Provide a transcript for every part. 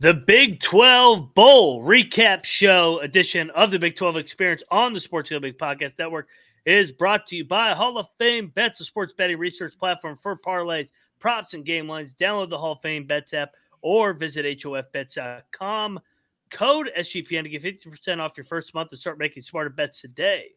The Big 12 Bowl recap show edition of the Big 12 Experience on the Sports Go Big Podcast Network is brought to you by Hall of Fame Bets, a sports betting research platform for parlays, props, and game lines. Download the Hall of Fame Bets app or visit HOFBets.com. Code SGPN to get 50% off your first month and start making smarter bets today.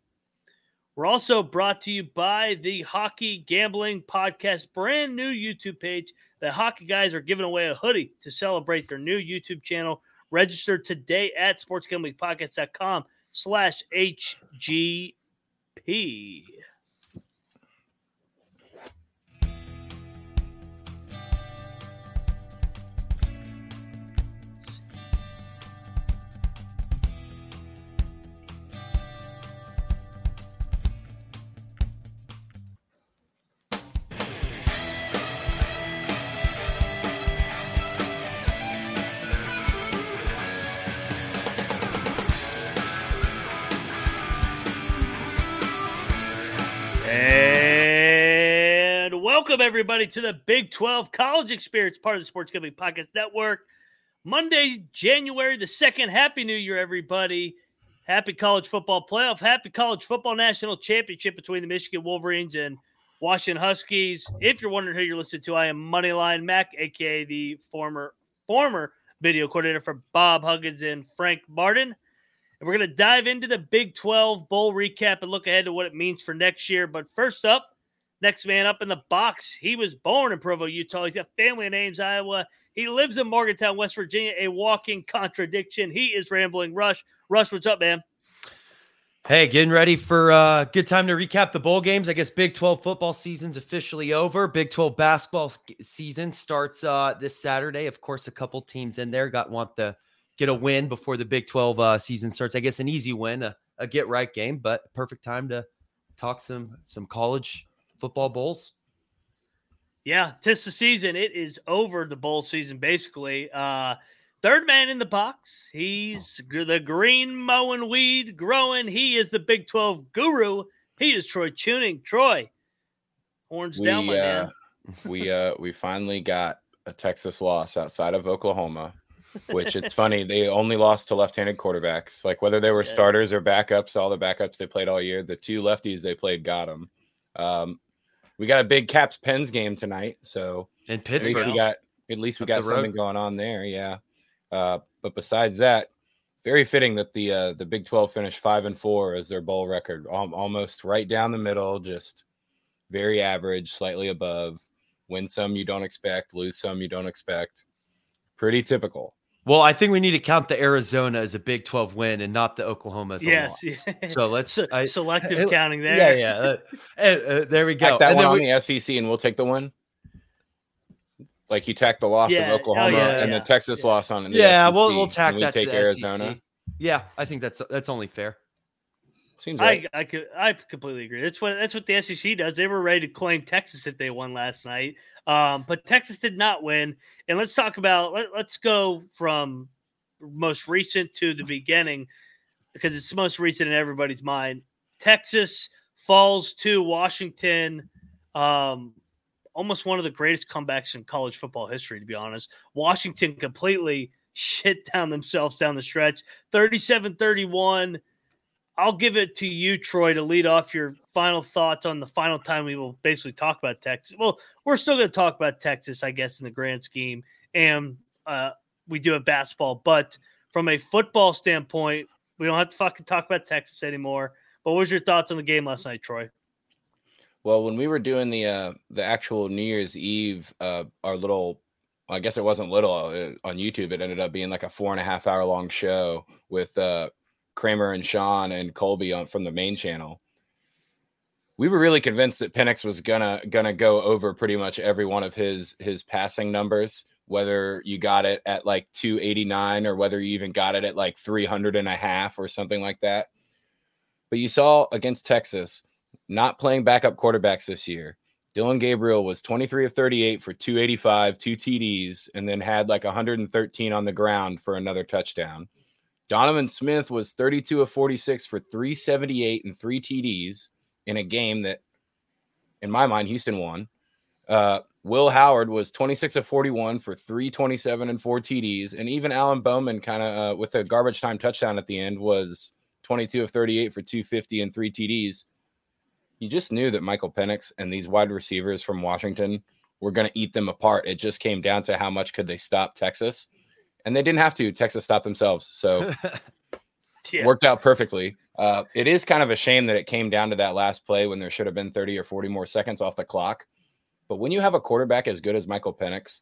We're also brought to you by the Hockey Gambling Podcast, brand new YouTube page. The Hockey Guys are giving away a hoodie to celebrate their new YouTube channel. Register today at sportsgamblingpodcast.com slash HGP. Welcome everybody to the Big 12 College Experience, part of the Sports Gambling Podcast Network. Monday, January the 2nd. Happy New Year, everybody. Happy college football playoff. Happy college football national championship between the Michigan Wolverines and Washington Huskies. If you're wondering who you're listening to, I am Moneyline Mac, aka the former former video coordinator for Bob Huggins and Frank Martin. And we're going to dive into the Big 12 Bowl recap and look ahead to what it means for next year. But first up, next man up in the box. He was born in Provo, Utah. He's got family in Ames, Iowa. He lives in Morgantown, West Virginia, a walking contradiction. He is Rambling Rush. Rush, what's up, man? Hey, getting ready for a uh, good time to recap the bowl games. I guess Big 12 football season's officially over. Big 12 basketball season starts uh, this Saturday. Of course, a couple teams in there got want the – get a win before the Big 12 uh, season starts. I guess an easy win, a, a get right game, but perfect time to talk some some college football bowls. Yeah, tis the season. It is over the bowl season basically. Uh third man in the box. He's the green mowing weed growing. He is the Big 12 guru. He is Troy Chewning. Troy, horns we, down, my uh, man. we uh we finally got a Texas loss outside of Oklahoma which it's funny they only lost to left-handed quarterbacks like whether they were yeah. starters or backups all the backups they played all year the two lefties they played got them um, we got a big caps pens game tonight so in pittsburgh at least we got at least we got something going on there yeah. Uh, but besides that very fitting that the uh, the big 12 finished five and four as their bowl record almost right down the middle just very average slightly above. Win some you don't expect lose some you don't expect. Pretty typical well, I think we need to count the Arizona as a Big 12 win and not the Oklahoma as a yes, loss. So let's I, selective I, counting there. Yeah, yeah. Uh, uh, there we go. Tack that and one on we, the SEC and we'll take the win. Like you tack the loss yeah, of Oklahoma yeah, and yeah. the Texas loss on it. Yeah, SEC, we'll we'll tack that we that take Arizona. SEC. Yeah, I think that's that's only fair. Seems right. I, I could I completely agree. That's what that's what the SEC does. They were ready to claim Texas if they won last night, um, but Texas did not win. And let's talk about let, let's go from most recent to the beginning because it's most recent in everybody's mind. Texas falls to Washington. Um, almost one of the greatest comebacks in college football history, to be honest. Washington completely shit down themselves down the stretch 37 31 I'll give it to you, Troy, to lead off your final thoughts on the final time we will basically talk about Texas. Well, we're still going to talk about Texas, I guess, in the grand scheme, and uh, we do have basketball. But from a football standpoint, we don't have to fucking talk about Texas anymore. But what was your thoughts on the game last night, Troy? Well, when we were doing the uh, the actual New Year's Eve, uh, our little I guess it wasn't little uh, on YouTube. It ended up being like a four and a half hour long show with uh, Kramer and Sean and Colby on from the main channel. We were really convinced that Penix was gonna gonna go over pretty much every one of his his passing numbers, whether you got it at like 289 or whether you even got it at like 300 and a half or something like that. But you saw against Texas, not playing backup quarterbacks this year. Dillon Gabriel was 23 of 38 for 285, two TDs, and then had like 113 on the ground for another touchdown. Donovan Smith was 32 of 46 for 378 and three TDs in a game that, in my mind, Houston won. Uh, Will Howard was 26 of 41 for 327 and four TDs. And even Alan Bowman, kind of uh, with a garbage time touchdown at the end, was 22 of 38 for 250 and three TDs. You just knew that Michael Penix and these wide receivers from Washington were going to eat them apart. It just came down to how much could they stop Texas. And they didn't have to. Texas stopped themselves. So yeah. worked out perfectly. Uh, it is kind of a shame that it came down to that last play when there should have been 30 or 40 more seconds off the clock. But when you have a quarterback as good as Michael Penix,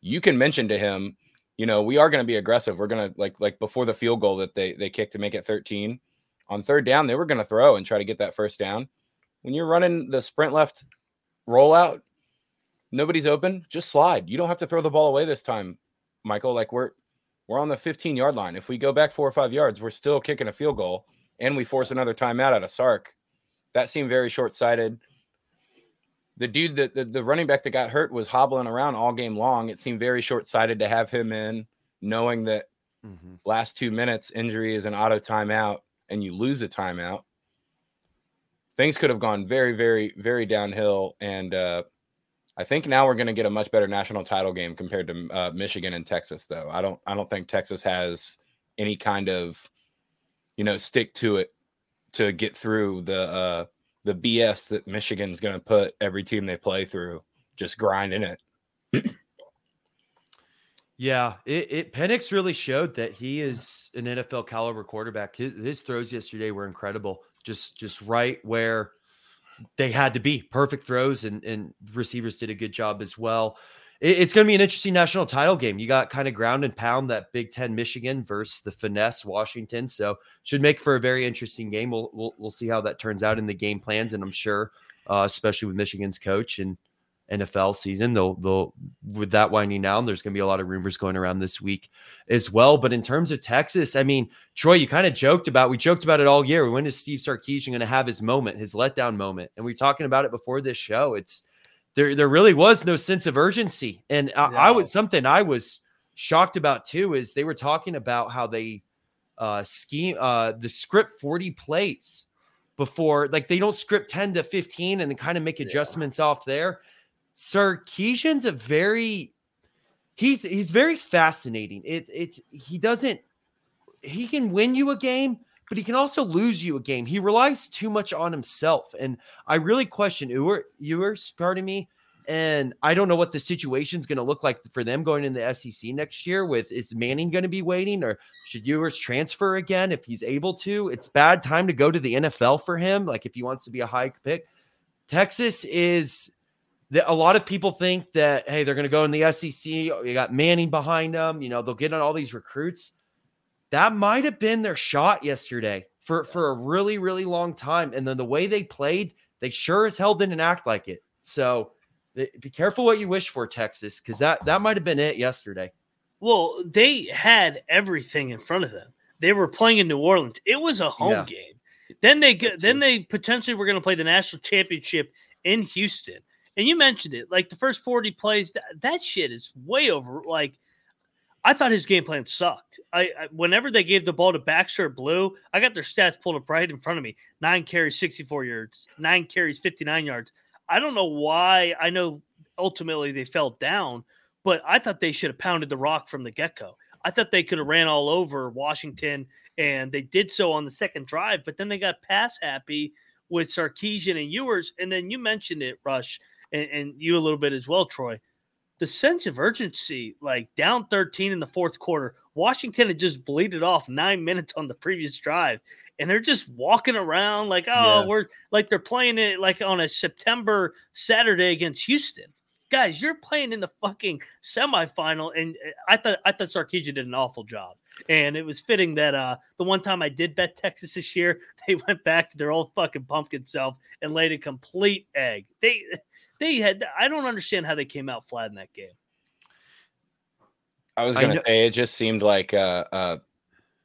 you can mention to him, you know, we are going to be aggressive. We're going to like like before the field goal that they they kicked to make it 13 on third down, they were going to throw and try to get that first down. When you're running the sprint left rollout, nobody's open, just slide. You don't have to throw the ball away this time, Michael. Like we're we're on the 15 yard line. If we go back four or five yards, we're still kicking a field goal and we force another timeout out of Sark. That seemed very short sighted. The dude that the, the running back that got hurt was hobbling around all game long. It seemed very short sighted to have him in, knowing that mm-hmm. last two minutes injury is an auto timeout and you lose a timeout. Things could have gone very, very, very downhill. And uh, I think now we're going to get a much better national title game compared to uh, Michigan and Texas, though. I don't, I don't think Texas has any kind of, you know, stick to it to get through the uh, the BS that Michigan's going to put every team they play through, just grinding it. yeah, it, it Penix really showed that he is an NFL caliber quarterback. His, his throws yesterday were incredible, just just right where they had to be perfect throws and, and receivers did a good job as well. It, it's going to be an interesting national title game. You got kind of ground and pound that Big Ten Michigan versus the finesse Washington. So should make for a very interesting game. We'll, we'll, we'll see how that turns out in the game plans. And I'm sure, uh, especially with Michigan's coach and NFL season. They'll they'll with that winding down, there's going to be a lot of rumors going around this week as well. But in terms of Texas, I mean, Troy, you kind of joked about we joked about it all year. When is Steve Sarkisian going to have his moment, his letdown moment? And we are talking about it before this show. It's there. There really was no sense of urgency, and I, no. I was something I was shocked about too. Is they were talking about how they uh scheme uh the script 40 plays before like they don't script 10 to 15 and then kind of make adjustments yeah. off there Sarkisian's a very he's he's very fascinating. It it's he doesn't he can win you a game, but he can also lose you a game. He relies too much on himself. And I really question Ewer, Ewers, pardon me. And I don't know what the situation is going to look like for them going in the SEC next year. With is Manning going to be waiting, or should Ewers transfer again if he's able to? It's bad time to go to the NFL for him. Like if he wants to be a high pick, Texas is a lot of people think that hey they're going to go in the SEC. Oh, you got Manning behind them. You know they'll get on all these recruits. That might have been their shot yesterday for for a really really long time. And then the way they played, they sure as hell didn't act like it. So be careful what you wish for, Texas, because that that might have been it yesterday. Well, they had everything in front of them. They were playing in New Orleans. It was a home yeah. game. Then they then they potentially were going to play the national championship in Houston. And you mentioned it, like the first 40 plays, that, that shit is way over. Like, I thought his game plan sucked. I, I, whenever they gave the ball to Baxter Blue, I got their stats pulled up right in front of me. Nine carries, 64 yards, nine carries, 59 yards. I don't know why. I know ultimately they fell down, but I thought they should have pounded the rock from the get-go. I thought they could have ran all over Washington, and they did so on the second drive, but then they got pass happy with Sarkisian and Ewers. And then you mentioned it, Rush and, and you a little bit as well, Troy. The sense of urgency, like down 13 in the fourth quarter, Washington had just bleeded off nine minutes on the previous drive, and they're just walking around like, oh, yeah. we're like they're playing it like on a September Saturday against Houston. Guys, you're playing in the fucking semifinal, and uh, I thought I thought Sarkisian did an awful job. And it was fitting that uh the one time I did bet Texas this year, they went back to their old fucking pumpkin self and laid a complete egg. They they had I don't understand how they came out flat in that game. I was gonna say it just seemed like uh, uh,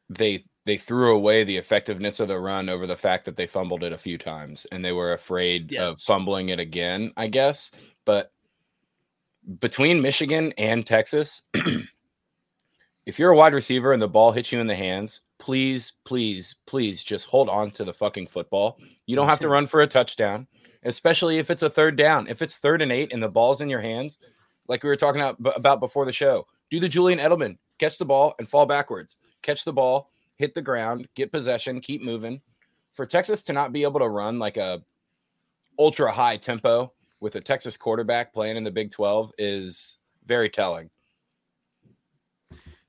they they threw away the effectiveness of the run over the fact that they fumbled it a few times and they were afraid yes. of fumbling it again, I guess. But between Michigan and Texas, if you're a wide receiver and the ball hits you in the hands, please, please, please just hold on to the fucking football. You don't have to run for a touchdown. Especially if it's a third down. If it's third and eight and the ball's in your hands, like we were talking about before the show, do the Julian Edelman, catch the ball and fall backwards, catch the ball, hit the ground, get possession, keep moving. For Texas to not be able to run like a ultra high tempo with a Texas quarterback playing in the Big 12 is very telling.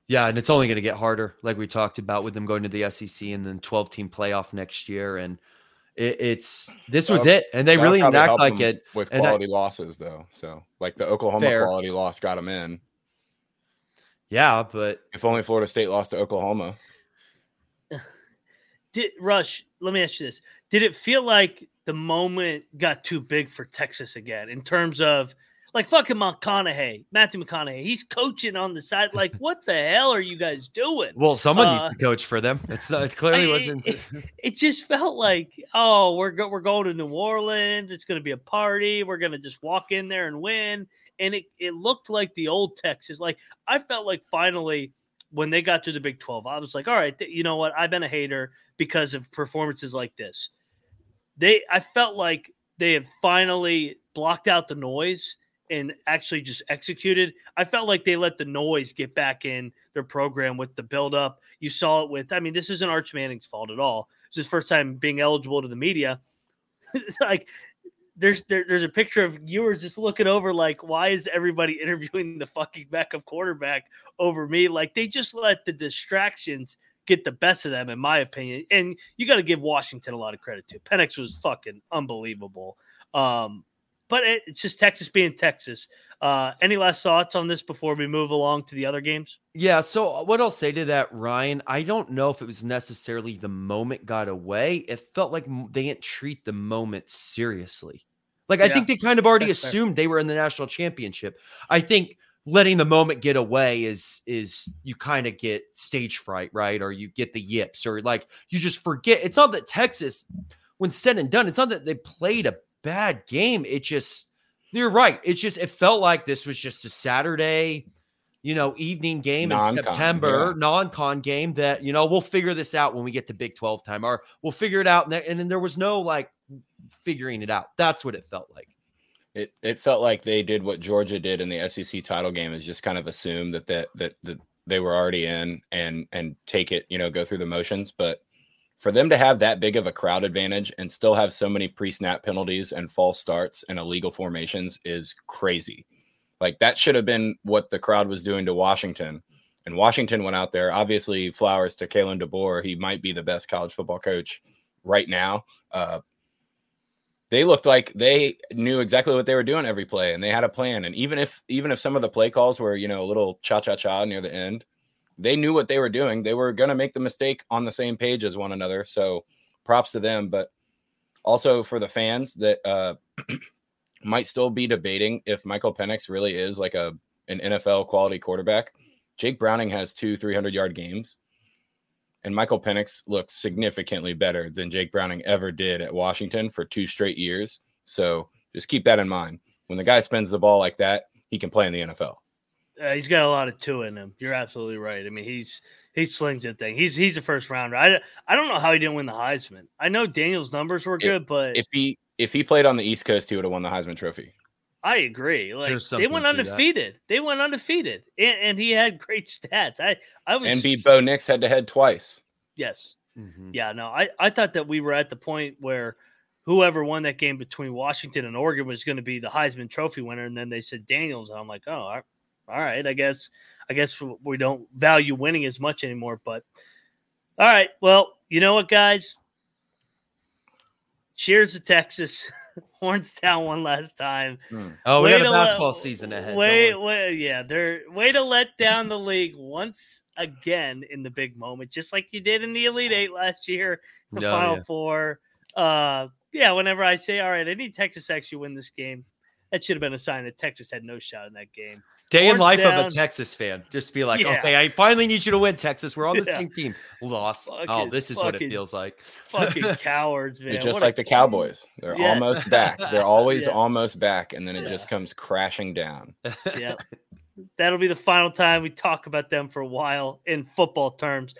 Yeah, and it's only going to get harder, like we talked about with them going to the SEC and then 12 team playoff next year. And it, it's this was it, and they really didn't act like it with quality I, losses, though. So, like the Oklahoma fair. quality loss got them in. Yeah, but if only Florida State lost to Oklahoma. Did Rush? Let me ask you this: Did it feel like the moment got too big for Texas again in terms of like fucking McConaughey, Matthew McConaughey. He's coaching on the side. Like, what the hell are you guys doing? Well, someone uh, needs to coach for them. It's not, it clearly I, wasn't. It, it, just felt like, oh, we're go, we're going to New Orleans. It's going to be a party. We're going to just walk in there and win. And it it looked like the old Texas. Like I felt like finally when they got to the Big Twelve, I was like, all right, you know what? I've been a hater because of performances like this. They, I felt like they had finally blocked out the noise and actually just executed. I felt like they let the noise get back in their program with the buildup. You saw it with, I mean, this isn't Arch Manning's fault at all. It's his first time being eligible to the media. like, there's there, there's a picture of Ewers just looking over like why is everybody interviewing the fucking backup quarterback over me like they just let the distractions get the best of them in my opinion and you got to give washington a lot of credit too penix was fucking unbelievable um but it, it's just Texas being Texas. Uh, any last thoughts on this before we move along to the other games? Yeah. So what I'll say to that, Ryan, I don't know if it was necessarily the moment got away. It felt like they didn't treat the moment seriously. Like I think they kind of already That's assumed fair. they were in the national championship. I think letting the moment get away is is you kind of get stage fright, right? Or you get the yips, or like you just forget. It's not that Texas, when said and done, it's not that they played a bad game. It just, you're right. It's just, it felt like this was just a Saturday, you know, evening game non-con, in September, yeah. non con game that, you know, we'll figure this out when we get to Big 12 time, or we'll figure it out. And, then there was no like figuring it out. That's what it felt like. It, it felt like they did what Georgia did in the SEC title game is just kind of assume that that that, that they were already in and and take it, you know, go through the motions. But for them to have that big of a crowd advantage and still have so many pre-snap penalties and false starts and illegal formations is crazy. Like that should have been what the crowd was doing to Washington. And Washington went out there. Obviously, flowers to Kalen DeBoer. He might be the best college football coach right now. Uh, they looked like they knew exactly what they were doing every play, and they had a plan. And even if even if some of the play calls were you know a little cha cha cha near the end, they knew what they were doing. They were going to make the mistake on the same page as one another. So props to them. But also for the fans that uh, might still be debating if Michael Penix really is like a an NFL quality quarterback. Jake Browning has two 300 yard games, and Michael Penix looks significantly better than Jake Browning ever did at Washington for two straight years. So just keep that in mind. When the guy spends the ball like that, he can play in the NFL. Uh, he's got a lot of two in him. You're absolutely right. I mean, he's he slings that thing. He's he's a first rounder. I, I don't know how he didn't win the Heisman. I know Daniels' numbers were good, but if he if he played on the East Coast, he would have won the Heisman Trophy. I agree. Like they went undefeated. That. They went undefeated, and, and, he had great stats. I I was and beat Bo Nix head to head twice. Yes. Mm-hmm. Yeah. No, I I thought that we were at the point where whoever won that game between Washington and Oregon was going to be the Heisman Trophy winner, and then they said Daniels. And I'm like, oh, all right, I guess I guess we don't value winning as much anymore. But all right, well, you know what, guys? Cheers to Texas. Horns down one last time. Hmm. Oh, we got a basketball let, season ahead. Wait, wait, yeah, they're way to let down the league once again in the big moment, just like you did in the Elite Eight last year, the no, Final yeah. Four. Uh, yeah, whenever I say, all right, I need Texas actually win this game, that should have been a sign that Texas had no shot in that game. Day in life down. of a Texas fan. Just be like, yeah. okay, I finally need you to win, Texas. We're on the yeah. same team. Loss. Oh, fucking, oh, this is fucking, what it feels like. fucking cowards, man. just what like the Cowboys. They're yes. almost back. They're always yeah. almost back, and then it just comes crashing down. Yeah. That'll be the final time we talk about them for a while in football terms.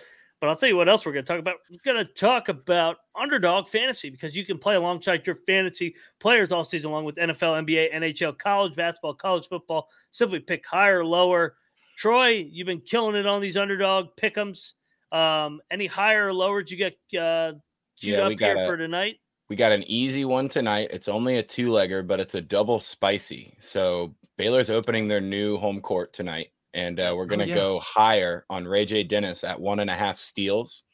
But I'll tell you what else we're going to talk about. We're going to talk about underdog fantasy because you can play alongside your fantasy players all season long with NFL, NBA, NHL, college basketball, college football. Simply pick higher, lower. Troy, you've been killing it on these underdog pickums. Um, any higher or lower did you get uh, queued yeah, up here a, for tonight? We got an easy one tonight. It's only a two legger, but it's a double spicy. So Baylor's opening their new home court tonight and uh, we're going to oh, yeah. go higher on RayJ Dennis at one and a half steals.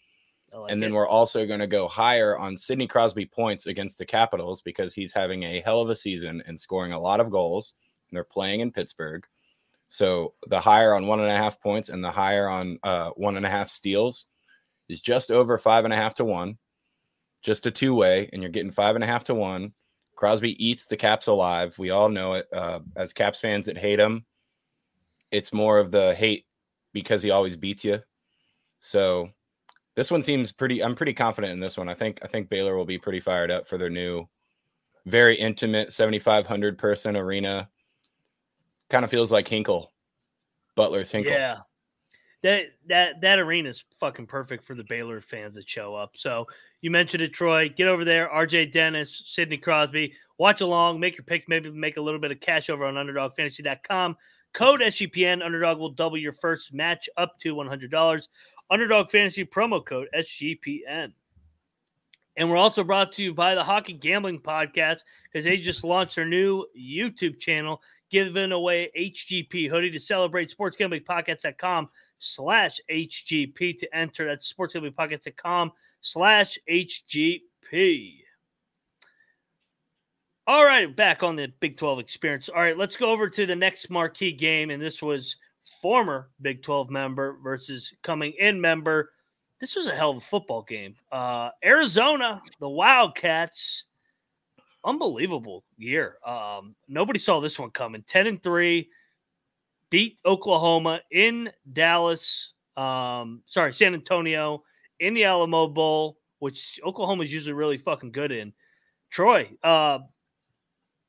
Like and then we're also going to go higher on Sidney Crosby points against the Capitals because he's having a hell of a season and scoring a lot of goals. And they're playing in Pittsburgh. So the higher on one and a half points and the higher on uh, one and a half steals is just over five and a half to one, just a two way, and you're getting five and a half to one. Crosby eats the Caps alive. We all know it. Uh, as Caps fans that hate him, it's more of the hate because he always beats you. So this one seems pretty I'm pretty confident in this one. I think I think Baylor will be pretty fired up for their new very intimate 7500 person arena. Kind of feels like Hinkle. Butler's Hinkle. Yeah. That that that arena is fucking perfect for the Baylor fans that show up. So you mentioned it, Troy. Get over there. RayJ Dennis, Sidney Crosby. Watch along, make your picks, maybe make a little bit of cash over on underdogfantasy.com. Code SGPN Underdog will double your first match up to $100. Underdog Fantasy promo code SGPN. And we're also brought to you by the Hockey Gambling Podcast because they just launched their new YouTube channel, giving away HGP hoodie to celebrate sportsgamblingpodcast.com slash HGP to enter. That's sportsgamblingpodcast.com slash HGP. All right, back on the Big 12 experience. All right, let's go over to the next marquee game. And this was former Big 12 member versus coming in member. This was a hell of a football game. Uh, Arizona, the Wildcats, unbelievable year. Um, nobody saw this one coming. 10 and 3, beat Oklahoma in Dallas. Um, sorry, San Antonio in the Alamo Bowl, which Oklahoma is usually really fucking good in. Troy, uh,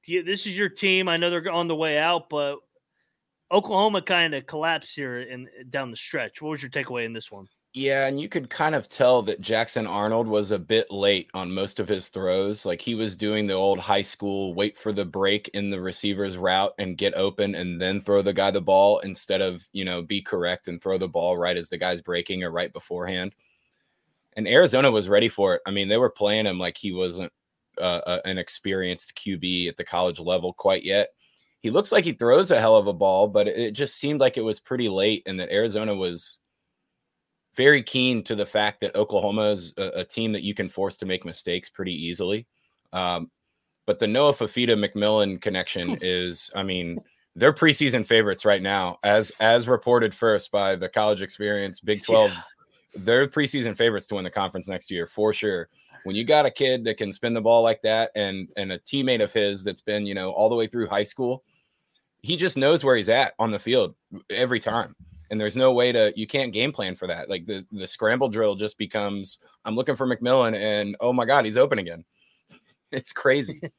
this is your team. I know they're on the way out, but Oklahoma kind of collapsed here and down the stretch. What was your takeaway in this one? Yeah, and you could kind of tell that Jackson Arnold was a bit late on most of his throws. Like he was doing the old high school wait for the break in the receiver's route and get open and then throw the guy the ball instead of, you know, be correct and throw the ball right as the guy's breaking or right beforehand. And Arizona was ready for it. I mean, they were playing him like he wasn't uh, uh, an experienced QB at the college level quite yet. He looks like he throws a hell of a ball, but it just seemed like it was pretty late, and that Arizona was very keen to the fact that Oklahoma is a, a team that you can force to make mistakes pretty easily. Um, but the Noah Fifita McMillan connection is, I mean, they're preseason favorites right now, as as reported first by the college experience Big Twelve. Yeah. They're preseason favorites to win the conference next year for sure when you got a kid that can spin the ball like that and and a teammate of his that's been you know all the way through high school he just knows where he's at on the field every time and there's no way to you can't game plan for that like the the scramble drill just becomes i'm looking for mcmillan and oh my god he's open again it's crazy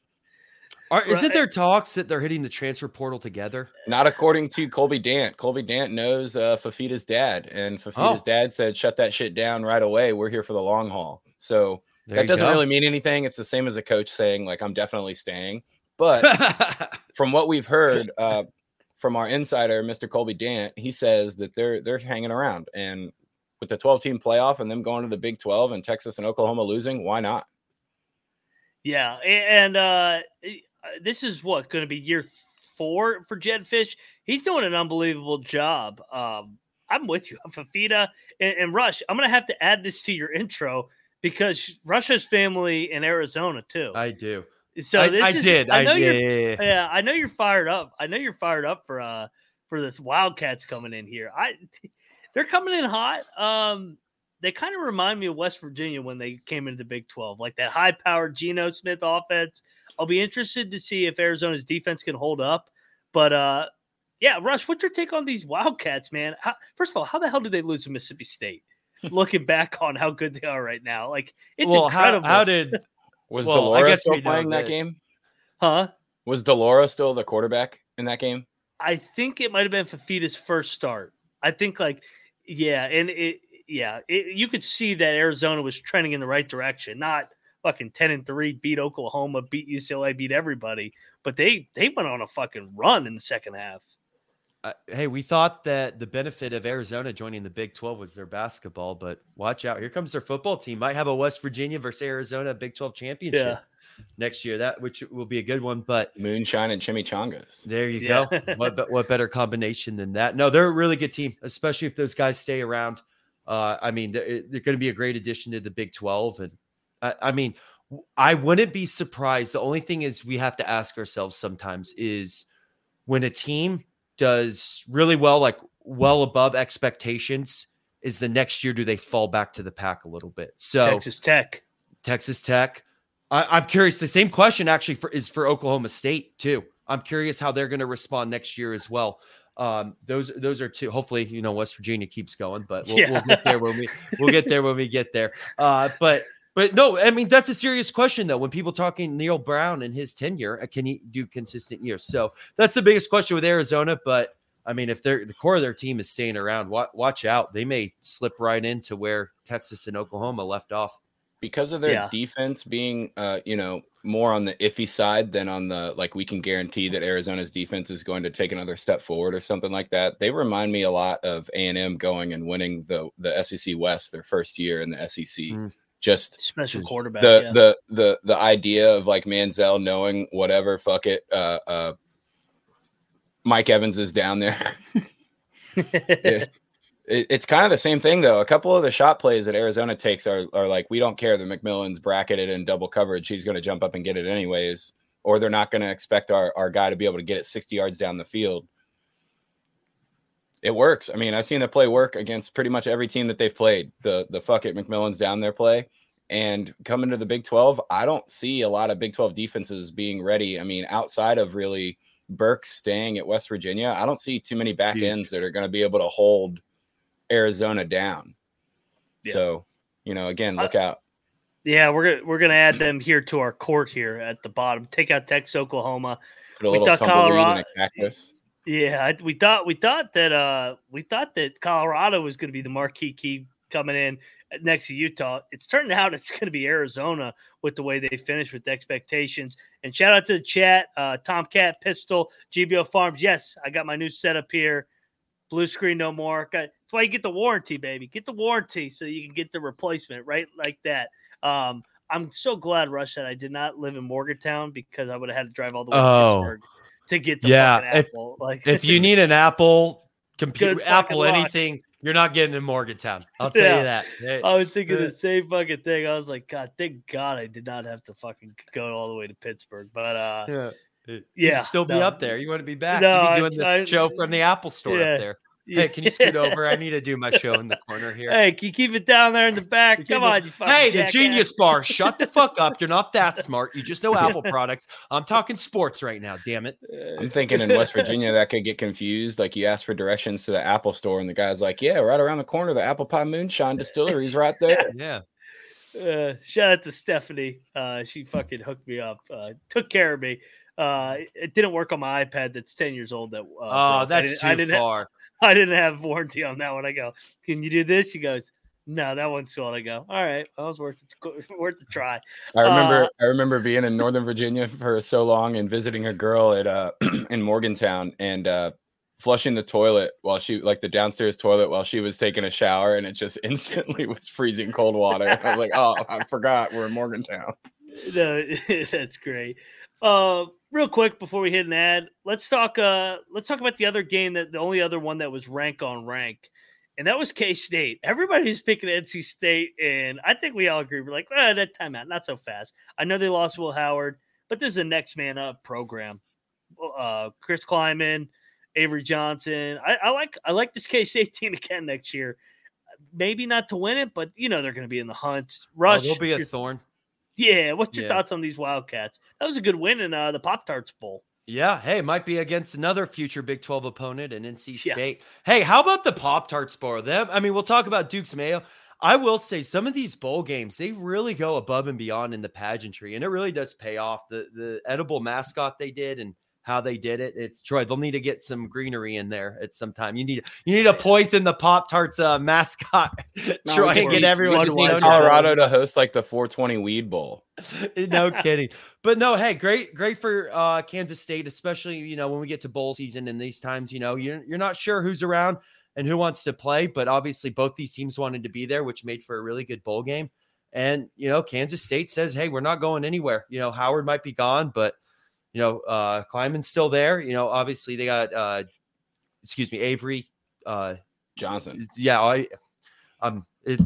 Are, is it their talks that they're hitting the transfer portal together? Not according to Colby Dant. Colby Dant knows uh, Fifita's dad, and Fifita's oh. dad said, "Shut that shit down right away. We're here for the long haul." So there that doesn't go. really mean anything. It's the same as a coach saying, like, I'm definitely staying. But from what we've heard uh, from our insider, Mr. Colby Dant, he says that they're they're hanging around. And with the 12 team playoff and them going to the Big 12 and Texas and Oklahoma losing, why not? Yeah. And uh, this is what going to be year four for Jedd Fisch. He's doing an unbelievable job. Um, I'm with you, Fifita and, and Rush. I'm going to have to add this to your intro because Rush's family in Arizona too. I do. So I, I is, did. I know I, you're, yeah, yeah, I know you're fired up. I know you're fired up for uh for this Wildcats coming in here. I they're coming in hot. Um, they kind of remind me of West Virginia when they came into the Big Twelve, like that high-powered Geno Smith offense. I'll be interested to see if Arizona's defense can hold up. But uh, yeah, Rush, what's your take on these Wildcats, man? How, first of all, how the hell did they lose to Mississippi State? looking back on how good they are right now. Like it's well, incredible. How, how did was well, de Laura still playing that game? Huh? Was de Laura still the quarterback in that game? I think it might have been Fifita's first start. I think like yeah, and it yeah, it, you could see that Arizona was trending in the right direction. Not fucking ten and three, beat Oklahoma, beat UCLA, beat everybody, but they they went on a fucking run in the second half. Uh, hey, we thought that the benefit of Arizona joining the Big 12 was their basketball, but watch out. Here comes their football team. Might have a West Virginia versus Arizona Big 12 championship yeah. next year. That which will be a good one, but moonshine and chimichangas. There you yeah. go. what what better combination than that? No, they're a really good team, especially if those guys stay around. Uh, I mean, they're, they're going to be a great addition to the Big 12 and I, I mean, I wouldn't be surprised. The only thing is we have to ask ourselves sometimes is when a team does really well, like well above expectations, is the next year do they fall back to the pack a little bit? So Texas Tech, Texas Tech. I, am curious. The same question actually for is for Oklahoma State too. I'm curious how they're going to respond next year as well. Um, those those are two. Hopefully, you know West Virginia keeps going, but we'll, yeah. we'll get there when we we'll get there when we get there. Uh, but but no, I mean that's a serious question though. When people talking Neal Brown and his tenure, uh, can he do consistent years? So that's the biggest question with Arizona. But I mean, if they're the core of their team is staying around, watch, watch out. They may slip right into where Texas and Oklahoma left off because of their yeah. defense being, uh, you know, more on the iffy side than on the like. We can guarantee that Arizona's defense is going to take another step forward or something like that. They remind me a lot of A and M going and winning the the SEC West their first year in the SEC. Mm just special quarterback. The yeah. the the the idea of like Manziel knowing whatever, fuck it. Uh, uh, Mike Evans is down there. it, it, it's kind of the same thing though. A couple of the shot plays that Arizona takes are are like we don't care. The McMillan's bracketed in double coverage. He's going to jump up and get it anyways, or they're not going to expect our our guy to be able to get it sixty yards down the field it works. I mean, I've seen the play work against pretty much every team that they've played. The the fuck it McMillan's down there play. And coming to the Big 12, I don't see a lot of Big 12 defenses being ready. I mean, outside of really Burke staying at West Virginia, I don't see too many back ends that are going to be able to hold Arizona down. Yeah. So, you know, again, look out. Yeah, we're gonna we're gonna add them here to our court here at the bottom. Take out Texas, Oklahoma. Put a we little Colorado. Yeah, we thought we thought that uh we thought that Colorado was going to be the marquee key coming in next to Utah. It's turned out it's going to be Arizona with the way they finished with the expectations. And shout out to the chat, uh, Tomcat Pistol, GBO Farms. Yes, I got my new setup here. Blue screen no more. That's why you get the warranty, baby. Get the warranty so you can get the replacement right like that. Um, I'm so glad, Rush, that I did not live in Morgantown because I would have had to drive all the way oh. to Pittsburgh to get the yeah, Apple. Like if you need an Apple computer, Apple anything, you're not getting in Morgantown. I'll tell yeah. you that. I was thinking the same fucking thing. I was like, God, thank God I did not have to fucking go all the way to Pittsburgh. But uh, yeah, yeah, still be no. up there. You want to be back? No, you be doing I, this I, show from the Apple Store yeah. up there. Hey, can you scoot over? I need to do my show in the corner here. Hey, can you keep it down there in the back? Come on, you Hey, the Genius Bar, shut the fuck up. You're not that smart. You just know Apple products. I'm talking sports right now. Damn it. I'm thinking in West Virginia that could get confused. Like you ask for directions to the Apple Store, and the guy's like, "Yeah, right around the corner, the Apple Pie Moonshine Distillery's right there." Yeah. Uh, shout out to Stephanie. Uh, she fucking hooked me up. Uh, took care of me. Uh, it didn't work on my iPad that's 10 years old. That uh, oh, that's i too far. Have, I didn't have warranty on that one. I go, can you do this? She goes, no, that one's sold. I go, all right, well, was worth it, worth a try. I remember, uh, I remember being in Northern Virginia for so long and visiting a girl at uh in Morgantown and uh flushing the toilet while she like the downstairs toilet while she was taking a shower and it just instantly was freezing cold water. I was like, oh, I forgot we're in Morgantown. No, that's great. Uh, real quick before we hit an ad, let's talk. Uh, let's talk about the other game that the only other one that was rank on rank, and that was K State. Everybody's picking NC State, and I think we all agree. We're like, eh, that timeout, not so fast. I know they lost Will Howard, but this is a next man up program. Uh, Chris Klieman, Avery Johnson. I, I like I like this K State team again next year. Maybe not to win it, but you know they're going to be in the hunt. Oh, Rush, oh, they'll be a thorn. Yeah, what's your yeah. thoughts on these Wildcats? That was a good win in uh, the Pop Tarts Bowl. Yeah, hey, might be against another future Big 12 opponent in NC yeah. State. Hey, how about the Pop Tarts Bowl? Them, I mean, we'll talk about Duke's Mayo. I will say some of these bowl games, they really go above and beyond in the pageantry, and it really does pay off. The the edible mascot they did and how they did it. It's Troy. They'll need to get some greenery in there at some time. You need you need to poison the Pop Tarts uh, mascot. No, Troy and get everyone to need Colorado to host like the 420 Weed Bowl. no kidding. But no, hey, great, great for uh, Kansas State, especially you know when we get to bowl season and these times. You know, you're you're not sure who's around and who wants to play, but obviously both these teams wanted to be there, which made for a really good bowl game. And you know, Kansas State says, "Hey, we're not going anywhere." You know, Howard might be gone, but you know, uh, Klieman's still there. You know, obviously they got, uh, excuse me, Avery uh, Johnson. Yeah, I, I'm it,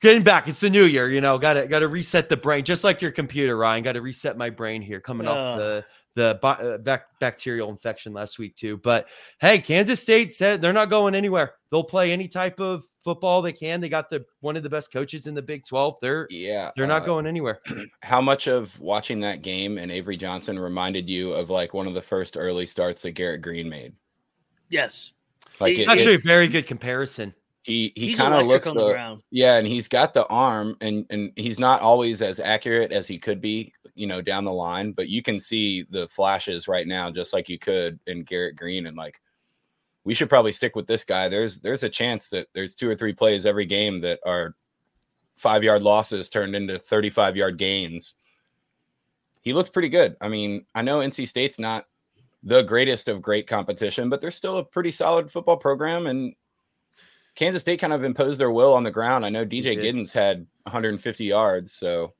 getting back. It's the new year. You know, got to got to reset the brain, just like your computer, Ryan. Got to reset my brain here, coming uh. off the the uh, bac- bacterial infection last week too. But hey, Kansas State said they're not going anywhere. They'll play any type of football they can. They got the one of the best coaches in the Big 12. They're yeah, they're not uh, going anywhere. How much of watching that game and Avery Johnson reminded you of like one of the first early starts that Garrett Greene made? Yes. Like it, actually it, a very good comparison. He he kind of looks the, yeah, and he's got the arm, and and he's not always as accurate as he could be, you know, down the line. But you can see the flashes right now, just like you could in Garrett Greene, and like we should probably stick with this guy. There's there's a chance that there's two or three plays every game that are five yard losses turned into 35 yard gains. He looked pretty good. I mean, I know NC State's not the greatest of great competition, but they're still a pretty solid football program. And Kansas State kind of imposed their will on the ground. I know DJ Giddens had 150 yards, so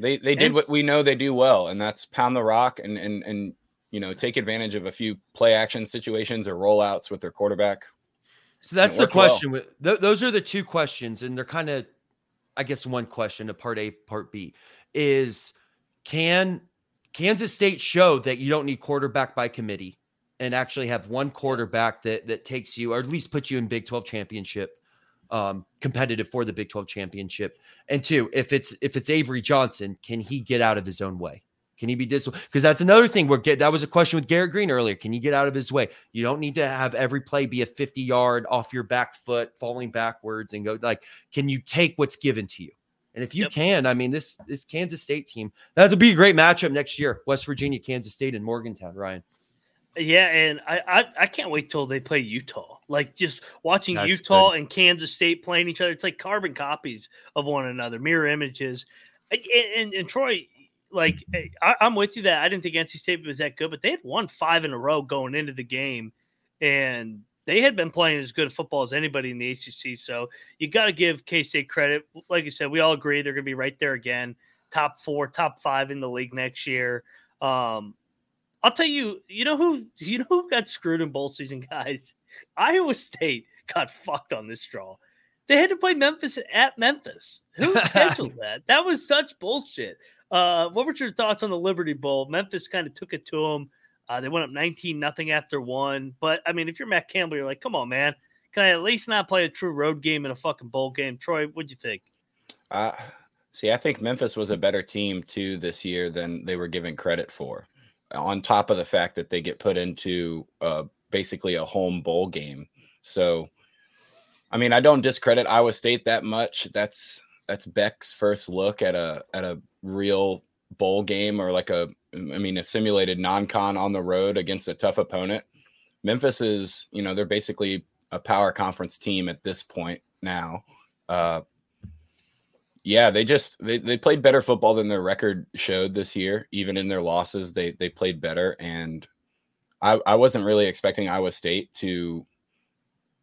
they they did what we know they do well, and that's pound the rock and and and you know, take advantage of a few play action situations or rollouts with their quarterback. So that's the question. Well. Th- those are the two questions, and they're kind of, I guess, one question to part A, part B is can Kansas State show that you don't need quarterback by committee and actually have one quarterback that that takes you, or at least put you in Big 12 championship um, competitive for the Big 12 championship? And two, if it's if it's Avery Johnson, can he get out of his own way? Can he be disciplined? Because that's another thing. We're get that was a question with Garrett Greene earlier. Can you get out of his way? You don't need to have every play be a 50 yard off your back foot, falling backwards and go like, can you take what's given to you? And if you yep. can, I mean, this this Kansas State team, that'll be a great matchup next year. West Virginia, Kansas State, and Morgantown, Ryan. Yeah, and I, I, I can't wait till they play Utah. Like just watching That's Utah good. and Kansas State playing each other, it's like carbon copies of one another, mirror images. And, and, and Troy, like I, am with you that I didn't think NC State was that good, but they had won five in a row going into the game, and they had been playing as good football as anybody in the ACC. So you got to give K State credit. Like you said, we all agree they're going to be right there again, top four, top five in the league next year. Um, I'll tell you, you know who you know who got screwed in bowl season, guys. Iowa State got fucked on this draw. They had to play Memphis at Memphis. Who scheduled that? That was such bullshit. Uh, what were your thoughts on the Liberty Bowl? Memphis kind of took it to them. Uh, they went up 19 nothing after one. But I mean, if you're Matt Campbell, you're like, come on, man. Can I at least not play a true road game in a fucking bowl game? Troy, what'd you think? Uh, see, I think Memphis was a better team too this year than they were given credit for. On top of the fact that they get put into uh, basically a home bowl game. So, I mean, I don't discredit Iowa State that much. That's that's Becht's first look at a at a real bowl game or like a I mean a simulated non-con on the road against a tough opponent. Memphis is, you know, they're basically a power conference team at this point now. Uh yeah, they just they, they played better football than their record showed this year. Even in their losses, they they played better. And I, I wasn't really expecting Iowa State to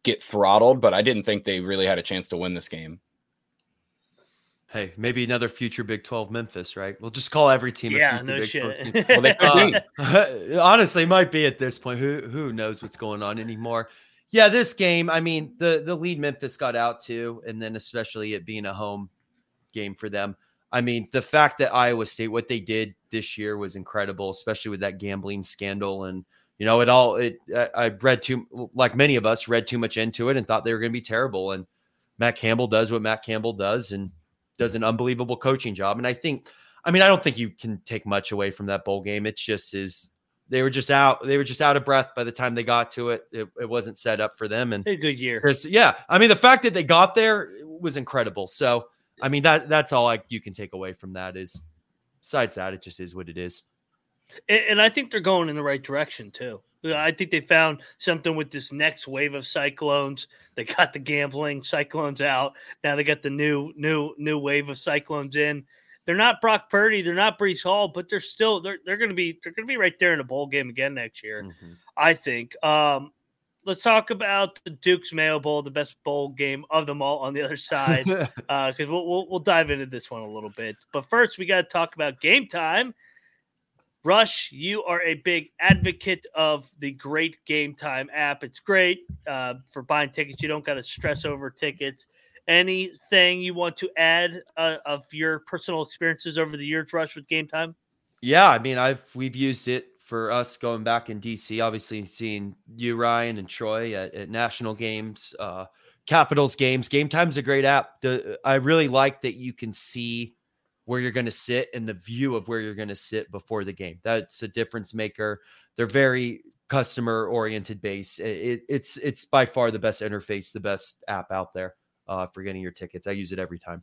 get throttled, but I didn't think they really had a chance to win this game. Hey, maybe another future Big 12 Memphis, right? We'll just call every team. Yeah, no Big shit. well, they uh, honestly might be at this point. Who who knows what's going on anymore? Yeah, this game. I mean, the the lead Memphis got out to, and then especially it being a home game for them. I mean, the fact that Iowa State, what they did this year was incredible, especially with that gambling scandal. And, you know, it all, it, I read too, like many of us, read too much into it and thought they were going to be terrible. And Matt Campbell does what Matt Campbell does. And does an unbelievable coaching job. And I think, I mean, I don't think you can take much away from that bowl game. It's just is they were just out, they were just out of breath by the time they got to it. It, it wasn't set up for them. And a good year. Yeah. I mean, the fact that they got there was incredible. So, I mean, that that's all I, you can take away from that is besides that, it just is what it is. And, and I think they're going in the right direction too. I think they found something with this next wave of cyclones. They got the gambling cyclones out. Now they got the new new new wave of cyclones in. They're not Brock Purdy, they're not Breece Hall, but they're still they're they're going to be they're going to be right there in a bowl game again next year. Mm-hmm. I think. Um, let's talk about the Duke's Mayo Bowl, the best bowl game of them all on the other side, because uh, we'll, we'll, we'll dive into this one a little bit. But first, we got to talk about game time. Rush, you are a big advocate of the great game time app. It's great uh, for buying tickets. You don't got to stress over tickets. Anything you want to add uh, of your personal experiences over the years, Rush, with game time? Yeah, I mean, I've we've used it for us going back in DC. Obviously, seeing you, Ryan, and Troy at, at national games, uh, Capitals games. Gametime's a great app. I really like that you can see where you're going to sit and the view of where you're going to sit before the game. That's a difference maker. They're very customer oriented base. It, it's it's by far the best interface, the best app out there uh, for getting your tickets. I use it every time.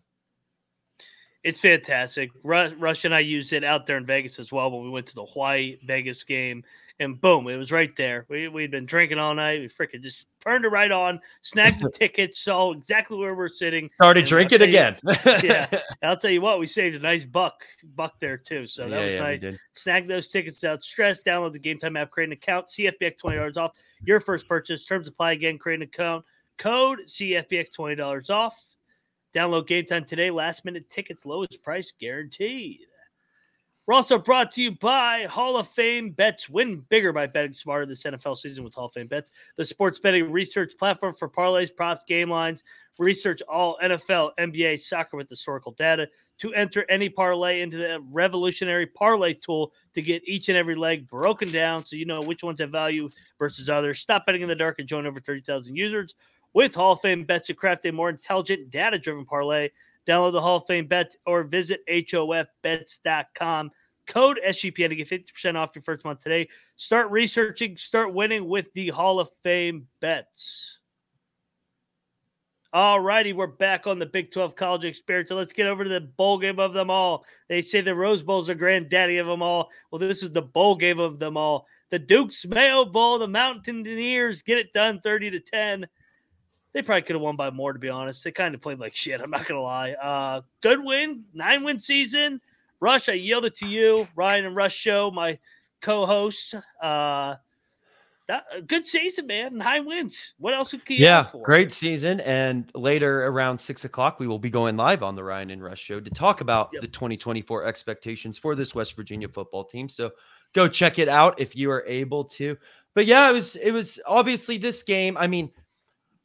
It's fantastic. Rush and I used it out there in Vegas as well when we went to the Hawaii Vegas game and boom, it was right there. We we'd been drinking all night. We freaking just turned it right on, snagged the tickets, saw exactly where we're sitting. Started drinking again. You, yeah, I'll tell you what, we saved a nice buck buck there too. So that yeah, was yeah, nice. Snag those tickets out. Stress. Download the Gametime app. Create an account. CFBX twenty dollars off your first purchase. Terms apply again. Create an account. Code CFBX twenty dollars off. Download Gametime today. Last minute tickets, lowest price guaranteed. We're also brought to you by Hall of Fame Bets. Win bigger by betting smarter this NFL season with Hall of Fame Bets, the sports betting research platform for parlays, props, game lines. Research all NFL, NBA, soccer with historical data to enter any parlay into the revolutionary parlay tool to get each and every leg broken down so you know which ones have value versus others. Stop betting in the dark and join over 30,000 users with Hall of Fame Bets to craft a more intelligent, data driven parlay. Download the Hall of Fame Bets or visit HOFBets.com. Code SGPN to get 50% off your first month today. Start researching, start winning with the Hall of Fame bets. All righty, we're back on the Big 12 college experience. So let's get over to the bowl game of them all. They say the Rose Bowl's the granddaddy of them all. Well, this is the bowl game of them all. The Duke's Mayo Bowl, the Mountaineers get it done 30 to 10. They probably could have won by more, to be honest. They kind of played like shit. I'm not going to lie. Uh, good win, nine win season. Rush, I yield it to you. Ryan and Rush Show, my co-host. Uh, that good season, man. Nine wins. What else could you Yeah, great season. And later around six o'clock, we will be going live on the Ryan and Rush Show to talk about yep. the 2024 expectations for this West Virginia football team. So go check it out if you are able to. But yeah, it was it was obviously this game. I mean,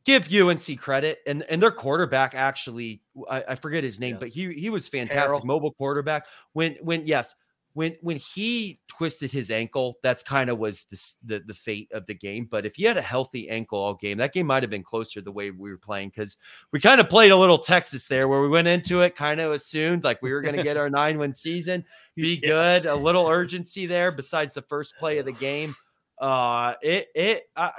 give UNC credit, and and their quarterback actually, I, I forget his name, yeah. but he he was fantastic, mobile quarterback. When when yes, when when he twisted his ankle, that's kind of was the, the, the fate of the game. But if he had a healthy ankle all game, that game might have been closer the way we were playing because we kind of played a little Texas there, where we went into it kind of assumed like we were going to get our nine win season, be good, a little urgency there. Besides the first play of the game, uh, it it. Uh,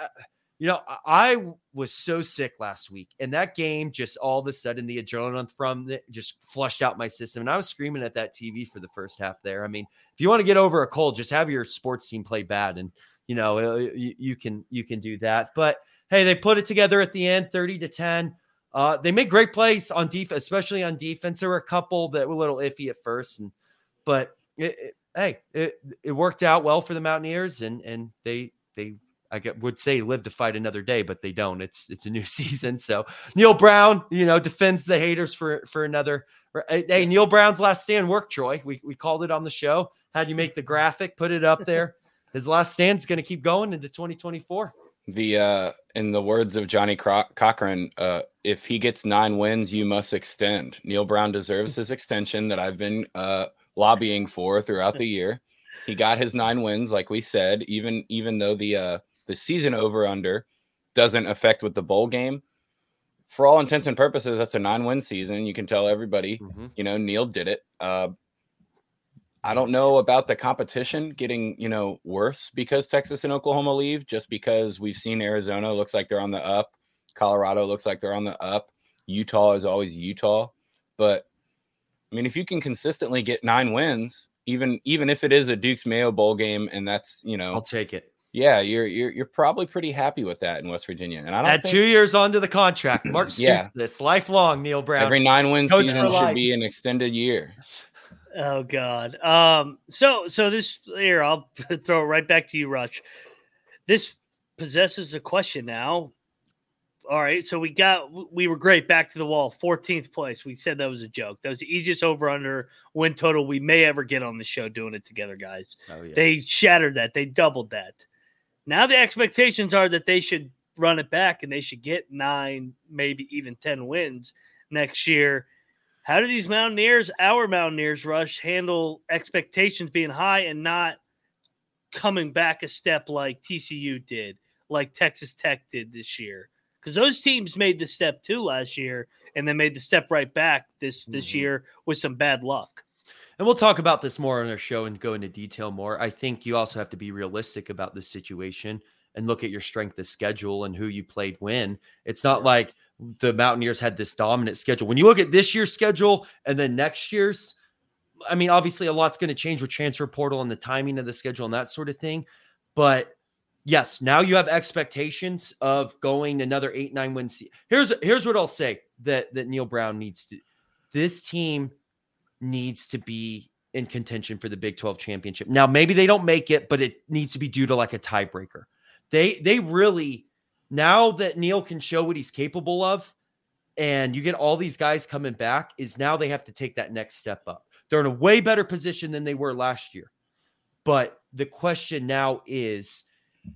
you know, I was so sick last week, and that game just all of a sudden the adrenaline from it just flushed out my system, and I was screaming at that TV for the first half. There, I mean, if you want to get over a cold, just have your sports team play bad, and you know uh, you, you can you can do that. But hey, they put it together at the end, thirty to ten. Uh, they made great plays on defense, especially on defense. There were a couple that were a little iffy at first, and but it, it, hey, it, it worked out well for the Mountaineers, and and they they I would say live to fight another day, but they don't. It's it's a new season. So Neal Brown, you know, defends the haters for for another. Hey, Neal Brown's last stand work, Troy. We we called it on the show. Had you make the graphic, put it up there. His last stand's going to keep going into 2024. The uh in the words of Johnny Cro- Cochran, uh, if he gets nine wins, you must extend. Neal Brown deserves his extension that I've been uh lobbying for throughout the year. He got his nine wins, like we said, even even though the uh the season over under doesn't affect with the bowl game. For all intents and purposes, that's a nine-win season. You can tell everybody, mm-hmm. you know, Neal did it. Uh, I don't know about the competition getting, you know, worse because Texas and Oklahoma leave, just because we've seen Arizona looks like they're on the up. Colorado looks like they're on the up. Utah is always Utah. But I mean, if you can consistently get nine wins even even if it is a Duke's Mayo Bowl game, and that's you know, I'll take it. Yeah, you're you're you're probably pretty happy with that in West Virginia. And I don't at think... two years onto the contract, Mark yeah. this lifelong. Neal Brown. Every nine win Coach season should be an extended year. Oh God. Um. So so this here, I'll throw it right back to you, Rush. This possesses a question now. All right, so we got we were great back to the wall, 14th place. We said that was a joke. That was the easiest over under win total we may ever get on the show doing it together, guys. Oh, yeah. They shattered that. They doubled that. Now the expectations are that they should run it back and they should get nine, maybe even 10 wins next year. How do these Mountaineers, our Mountaineers, Rush, handle expectations being high and not coming back a step like TCU did, like Texas Tech did this year? Because those teams made the step too last year and then made the step right back this this mm-hmm. year with some bad luck. And we'll talk about this more on our show and go into detail more. I think you also have to be realistic about this situation and look at your strength of schedule and who you played when. It's not like the Mountaineers had this dominant schedule. When you look at this year's schedule and then next year's, I mean, obviously a lot's going to change with transfer portal and the timing of the schedule and that sort of thing. But yes, now you have expectations of going another eight, nine wins. Here's here's what I'll say that that Neal Brown needs to. This team needs to be in contention for the Big 12 championship. Now, maybe they don't make it, but it needs to be due to like a tiebreaker. They they really now that Neal can show what he's capable of, and you get all these guys coming back, is now they have to take that next step up. They're in a way better position than they were last year. But the question now is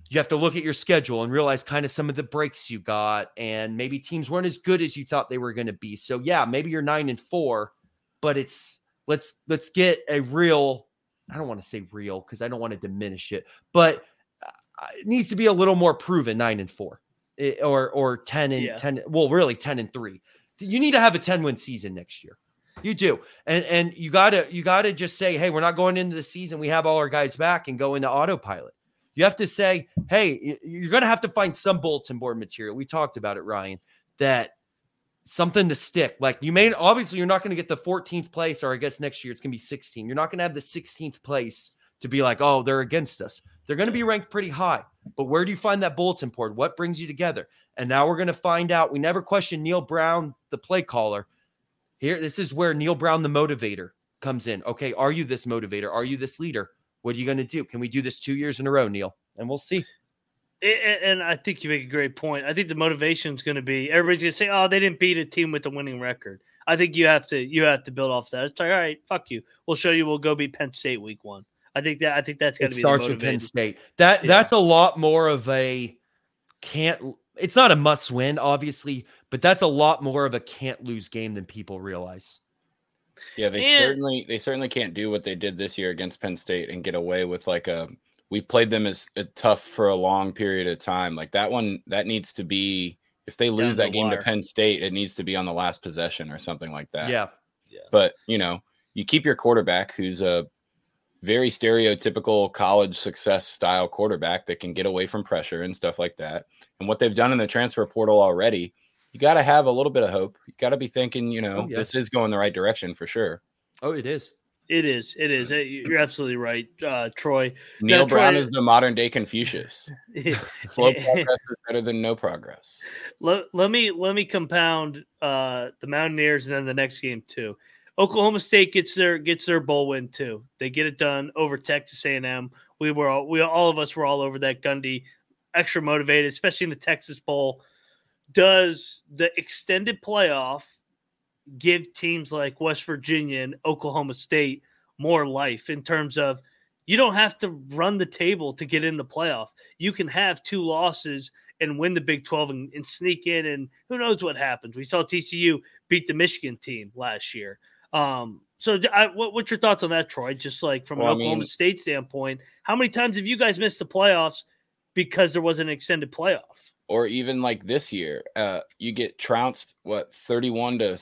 you have to look at your schedule and realize kind of some of the breaks you got, and maybe teams weren't as good as you thought they were going to be. So, yeah, maybe you're nine and four, but it's let's let's get a real I don't want to say real because I don't want to diminish it, but uh, it needs to be a little more proven nine and four it, eh, or or 10 and yeah. 10 well really 10 and 3 you need to have a 10 win season next year. You do and and you gotta you gotta just say hey we're not going into the season we have all our guys back and go into autopilot. You have to say hey you're gonna have to find some bulletin board material we talked about it ryan that something to stick. Like you may obviously you're not going to get the 14th place, or I guess next year it's going to be 16. You're not going to have the 16th place to be like, oh, they're against us. They're going to be ranked pretty high. But where do you find that bulletin board? What brings you together? And now we're going to find out. We never questioned Neal Brown, the play caller. Here, this is where Neal Brown, the motivator, comes in. Okay, are you this motivator? Are you this leader? What are you going to do? Can we do this two years in a row, Neal? And we'll see and I think you make a great point. I think the motivation is going to be everybody's going to say, "Oh, they didn't beat a team with a winning record." I think you have to you have to build off that. It's like, all right, fuck you. We'll show you. We'll go beat Penn State week one. I think that I think that's going to be starts with Penn State. That yeah. that's a lot more of a can't. It's not a must win, obviously, but that's a lot more of a can't lose game than people realize. Yeah, they and, certainly they certainly can't do what they did this year against Penn State and get away with like a we played them as uh, tough for a long period of time. Like that one, that needs to be if they lose that game wire. to Penn State, it needs to be on the last possession or something like that. Yeah. yeah. But you know, you keep your quarterback who's a very stereotypical college success style quarterback that can get away from pressure and stuff like that. And what they've done in the transfer portal already, you got to have a little bit of hope. You got to be thinking, you know, oh, yeah. this is going the right direction for sure. Oh, it is. It is. It is. You're absolutely right, uh, Troy. Neal Brown Troy, is the modern day Confucius. Slow progress is better than no progress. Let, let me let me compound uh, the Mountaineers and then the next game too. Oklahoma State gets their gets their bowl win too. They get it done over Texas A&M. We were all, we all of us were all over that Gundy, extra motivated, especially in the Texas Bowl. Does the extended playoff give teams like West Virginia and Oklahoma State more life in terms of you don't have to run the table to get in the playoff. You can have two losses and win the Big 12 and, and sneak in, and who knows what happens. We saw TCU beat the Michigan team last year. Um, so, I, what, what's your thoughts on that, Troy? Just like from well, an Oklahoma I mean, State standpoint, how many times have you guys missed the playoffs because there was an extended playoff? Or even like this year, uh, you get trounced what thirty-one to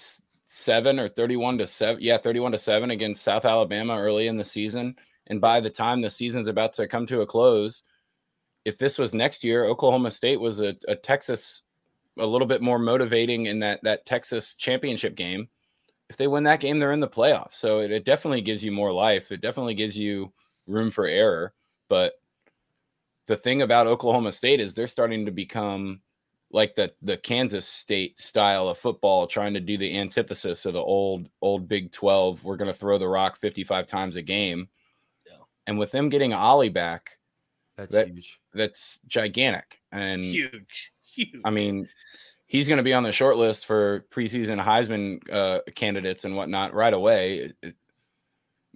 seven or 31 to seven. Yeah, 31 to seven against South Alabama early in the season. And by the time the season's about to come to a close, if this was next year, Oklahoma State was a, a Texas, a little bit more motivating in that that Texas championship game. if they win that game, they're in the playoffs. So it, it definitely gives you more life. It definitely gives you room for error. But the thing about Oklahoma State is they're starting to become like the the Kansas State style of football, trying to do the antithesis of the old old Big Twelve. We're going to throw the rock fifty five times a game, yeah. and with them getting Ollie back, that's that, huge. That's gigantic and huge. Huge. I mean, he's going to be on the short list for preseason Heisman uh, candidates and whatnot right away.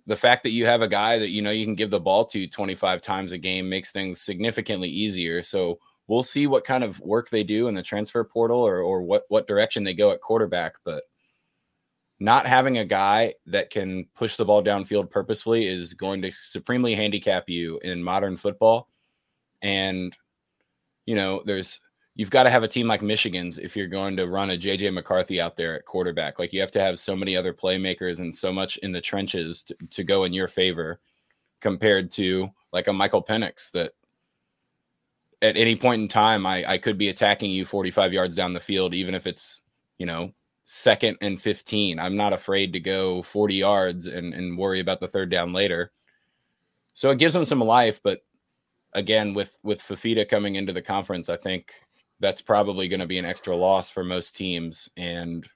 The fact that you have a guy that you know you can give the ball to 25 times a game makes things significantly easier. So we'll see what kind of work they do in the transfer portal or or what what direction they go at quarterback, but not having a guy that can push the ball downfield purposefully is going to supremely handicap you in modern football. And you know, there's you've got to have a team like Michigan's if you're going to run a JJ McCarthy out there at quarterback. Like you have to have so many other playmakers and so much in the trenches to, to go in your favor compared to like a Michael Penix that at any point in time, I, I could be attacking you 45 yards down the field, even if it's, you know, second and 15. I'm not afraid to go 40 yards and, and worry about the third down later. So it gives them some life. But again, with, with Fifita coming into the conference, I think that's probably going to be an extra loss for most teams. And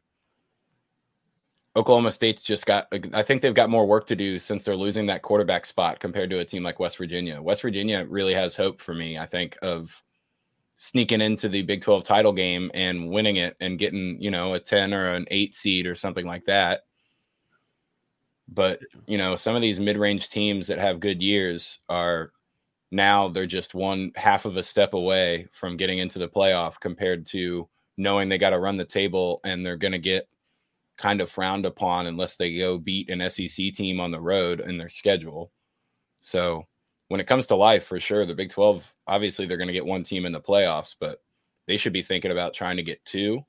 Oklahoma State's just got, I think they've got more work to do since they're losing that quarterback spot compared to a team like West Virginia. West Virginia really has hope for me, I think, of sneaking into the Big 12 title game and winning it and getting, you know, a 10 or an 8 seed or something like that. But, you know, some of these mid range teams that have good years are now they're just one half of a step away from getting into the playoff compared to knowing they got to run the table and they're going to get kind of frowned upon unless they go beat an SEC team on the road in their schedule. So when it comes to life, for sure, the Big 12, obviously they're going to get one team in the playoffs, but they should be thinking about trying to get two.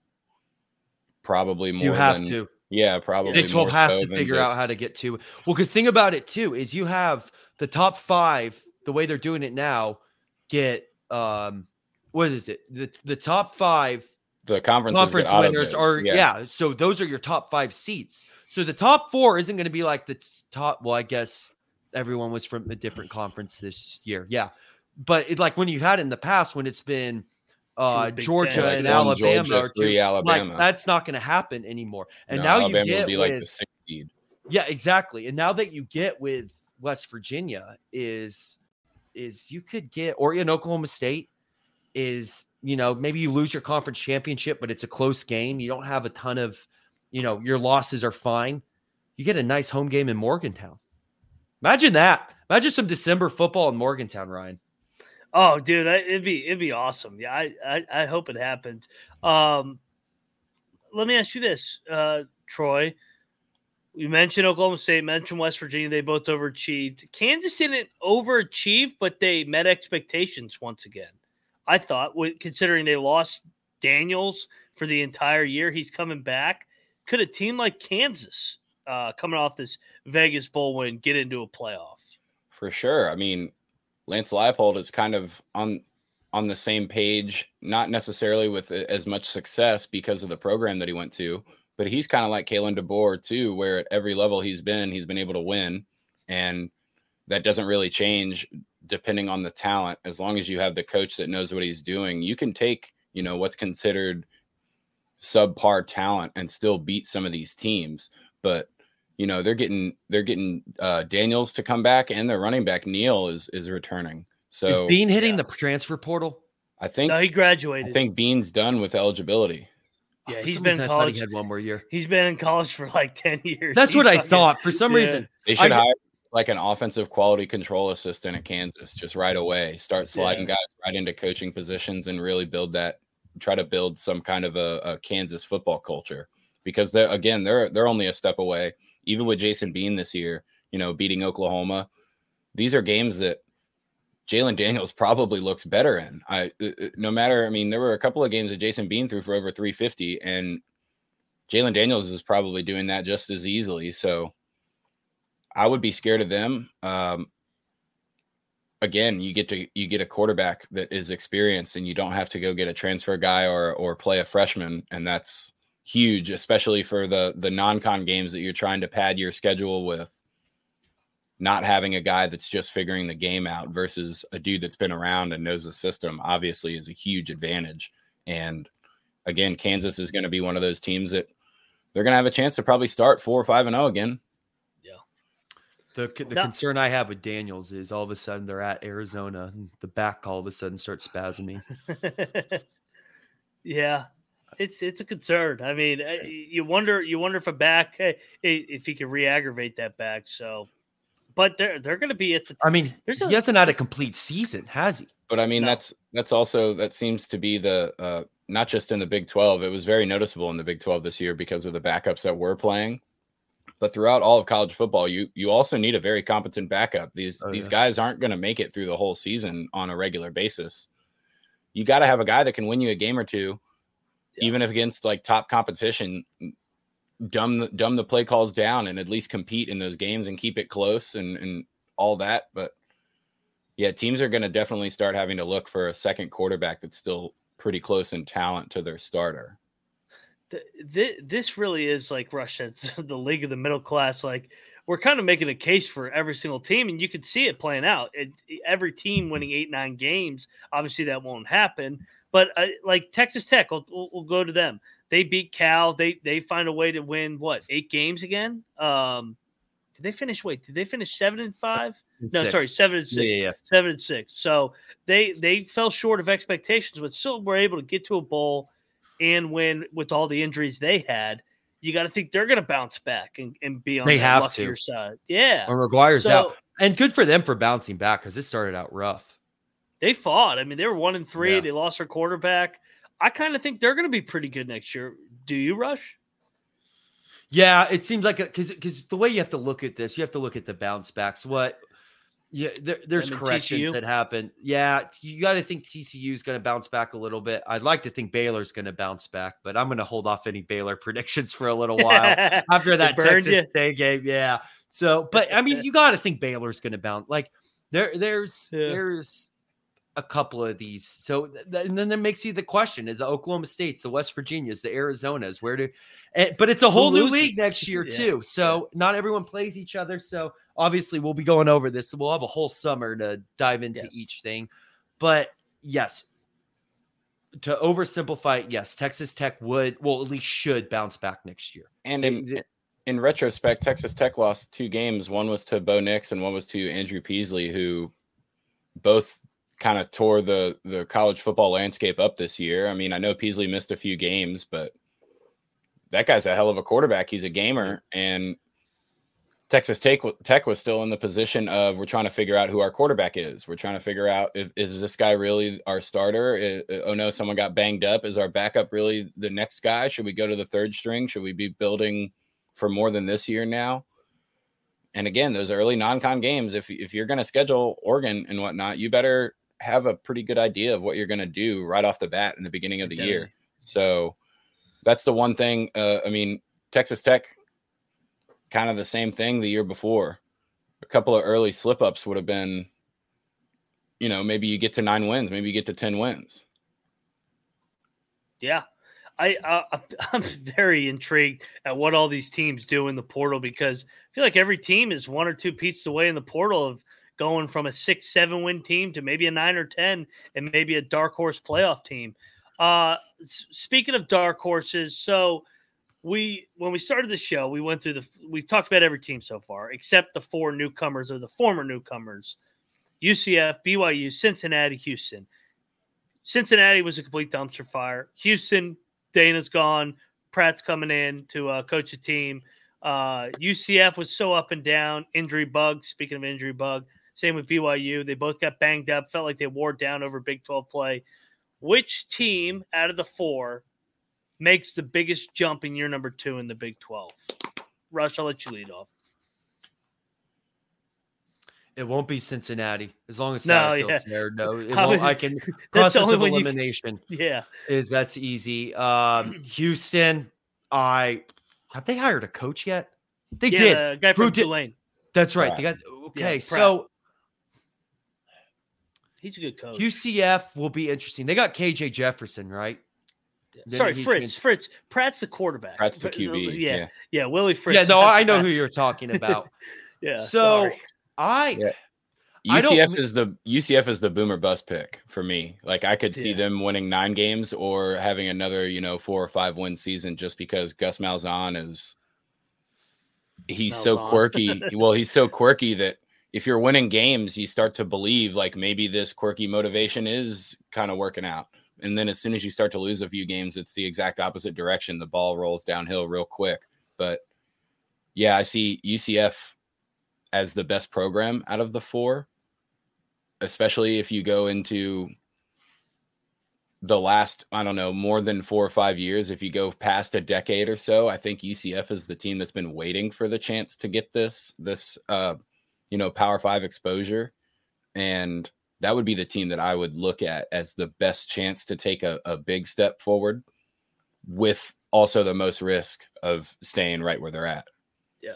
Probably more. You have than, to. Yeah, probably. Big 12 has so to figure just... out how to get two. Well, because think about it too, is you have the top five, the way they're doing it now, get um what is it? The the top five the conference winners are yeah. yeah. So those are your top five seats. So the top four isn't going to be like the top. Well, I guess everyone was from a different conference this year. Yeah, but it, like when you had in the past when it's been uh, Georgia like and Alabama Georgia, or two, Alabama. Like, that's not going to happen anymore. And no, now Alabama you get be with, like the sixth seed. Yeah, exactly. And now that you get with West Virginia is is you could get or in Oklahoma State is you know, maybe you lose your conference championship, but it's a close game. You don't have a ton of, you know, your losses are fine. You get a nice home game in Morgantown. Imagine that. Imagine some December football in Morgantown, Ryan. Oh, dude, it'd be it'd be awesome. Yeah, I I, I hope it happens. Um, let me ask you this, uh, Troy. You mentioned Oklahoma State, mentioned West Virginia. They both overachieved. Kansas didn't overachieve, but they met expectations once again. I thought, considering they lost Daniels for the entire year, he's coming back. Could a team like Kansas, uh, coming off this Vegas Bowl win, get into a playoff? For sure. I mean, Lance Leipold is kind of on on the same page, not necessarily with as much success because of the program that he went to, but he's kind of like Kalen DeBoer too, where at every level he's been, he's been able to win, and that doesn't really change depending on the talent, as long as you have the coach that knows what he's doing, you can take, you know, what's considered subpar talent and still beat some of these teams. But you know, they're getting they're getting uh Daniels to come back and their running back Neal is is returning. So is Bean hitting yeah. the transfer portal? I think no, he graduated. I think Bean's done with eligibility. Yeah, he's been in college. He had one more year. He's been in college for like ten years. That's he's what I thought. For some yeah. reason, they should I, hire like an offensive quality control assistant at Kansas just right away. Start sliding yeah. guys right into coaching positions and really build that. Try to build some kind of a, a Kansas football culture because they're again they're they're only a step away. Even with Jason Bean this year, you know, beating Oklahoma, these are games that Jalon Daniels probably looks better in. I uh, uh, no matter. I mean, there were a couple of games that Jason Bean threw for over 350, and Jalon Daniels is probably doing that just as easily. So I would be scared of them. Um, again, you get to you get a quarterback that is experienced, and you don't have to go get a transfer guy or or play a freshman, and that's huge, especially for the the non-con games that you're trying to pad your schedule with. Not having a guy that's just figuring the game out versus a dude that's been around and knows the system obviously is a huge advantage. And again, Kansas is going to be one of those teams that they're going to have a chance to probably start four or five and zero oh again. Yeah. The the no. concern I have with Daniels is all of a sudden they're at Arizona and the back all of a sudden starts spasming. yeah, it's it's a concern. I mean, you wonder you wonder if a back if he can re-aggravate that back. So, but they're they're going to be at the. I mean, he a, hasn't had a complete season, has he? But I mean, no. that's that's also that seems to be the uh, not just in the Big Twelve. It was very noticeable in the Big Twelve this year because of the backups that were playing. But throughout all of college football, you you also need a very competent backup. These oh, these yeah. guys aren't going to make it through the whole season on a regular basis. You got to have a guy that can win you a game or two yeah. even if against like top competition, dumb the, dumb the play calls down and at least compete in those games and keep it close and and all that. But yeah, teams are going to definitely start having to look for a second quarterback that's still pretty close in talent to their starter. This really is like Russia. It's the league of the middle class. Like we're kind of making a case for every single team, and you can see it playing out. It, every team winning eight, nine games. Obviously, that won't happen. But uh, like Texas Tech, we'll, we'll, we'll, go to them. They beat Cal. They they find a way to win what eight games again. Um, did they finish? Wait, did they finish seven and five? And no, six. sorry, seven and six. Yeah, yeah, seven and six. So they they fell short of expectations, but still were able to get to a bowl and when with all the injuries they had. You got to think they're going to bounce back and, and be on they have luckier to. side. Yeah, or McGuire's so, out, and good for them for bouncing back because it started out rough they fought. I mean, they were one and three. Yeah. They lost their quarterback. I kind of think they're going to be pretty good next year. Do you, Rush? Yeah, it seems like because because the way you have to look at this, you have to look at the bounce backs. What? Yeah, there, there's corrections TCU? that happen. Yeah, you got to think TCU is going to bounce back a little bit. I'd like to think Baylor's going to bounce back, but I'm going to hold off any Baylor predictions for a little while after that Texas State game. Yeah. So, but I mean, you got to think Baylor's going to bounce. Like there, there's yeah. there's a couple of these. So th- and then that makes you the question: is the Oklahoma States, the West Virginias, the Arizonas, where do? And, but it's a whole new league next year yeah. too. So yeah. not everyone plays each other. So obviously we'll be going over this. So we'll have a whole summer to dive into yes. each thing. But yes, to oversimplify, yes, Texas Tech would, well, at least should bounce back next year. And in, in retrospect, Texas Tech lost two games. One was to Bo Nix and one was to Andrew Peasley, who both kind of tore the the college football landscape up this year. I mean, I know Peasley missed a few games, but that guy's a hell of a quarterback. He's a gamer, and Texas Tech, Tech was still in the position of we're trying to figure out who our quarterback is. We're trying to figure out if is this guy really our starter? oh no, someone got banged up. Is our backup really the next guy? Should we go to the third string? Should we be building for more than this year now? And again, those early non-con games, if if you're going to schedule Oregon and whatnot, you better have a pretty good idea of what you're going to do right off the bat in the beginning of the Definitely. year. So that's the one thing. Uh, I mean, Texas Tech, kind of the same thing the year before. A couple of early slip ups would have been, you know, maybe you get to nine wins, maybe you get to 10 wins. Yeah. I uh, I'm very intrigued at what all these teams do in the portal because I feel like every team is one or two pieces away in the portal of going from a six, seven win team to maybe a nine or 10 and maybe a dark horse playoff team. Uh, speaking of dark horses, so we, when we started the show, we went through the, we've talked about every team so far, except the four newcomers or the former newcomers UCF, BYU, Cincinnati, Houston. Cincinnati was a complete dumpster fire. Houston, Dana's gone. Pratt's coming in to uh, coach a team. Uh, UCF was so up and down, injury bug. Speaking of injury bug, same with BYU. They both got banged up, felt like they wore down over Big 12 play. Which team out of the four makes the biggest jump in year number two in the Big 12? Rush, I'll let you lead off. It won't be Cincinnati as long as no, yeah. there. No, it won't, I can process of elimination. You, yeah, is that's easy. Um, Houston, I have they hired a coach yet? They yeah, did. The guy from Tulane. That's right. Pratt. They got okay. Yeah, so He's a good coach. UCF will be interesting. They got KJ Jefferson, right? Sorry, Fritz. Fritz. Pratt's the quarterback. Pratt's the QB. Uh, yeah, yeah, yeah. Willie Fritz. Yeah, no, I know who you're talking about. yeah. So sorry. I. Yeah. I UCF is the UCF is the boomer bust pick for me. Like I could see them winning nine games or having another, you know, four or five win season just because Gus Malzahn is he's so quirky. well, he's so quirky that if you're winning games, you start to believe like maybe this quirky motivation is kind of working out. And then as soon as you start to lose a few games, it's the exact opposite direction. The ball rolls downhill real quick. But yeah, I see UCF as the best program out of the four, especially if you go into the last, I don't know, more than four or five years. If you go past a decade or so, I think UCF is the team that's been waiting for the chance to get this, this, uh, you know, Power Five exposure. And that would be the team that I would look at as the best chance to take a, a big step forward with also the most risk of staying right where they're at. Yeah,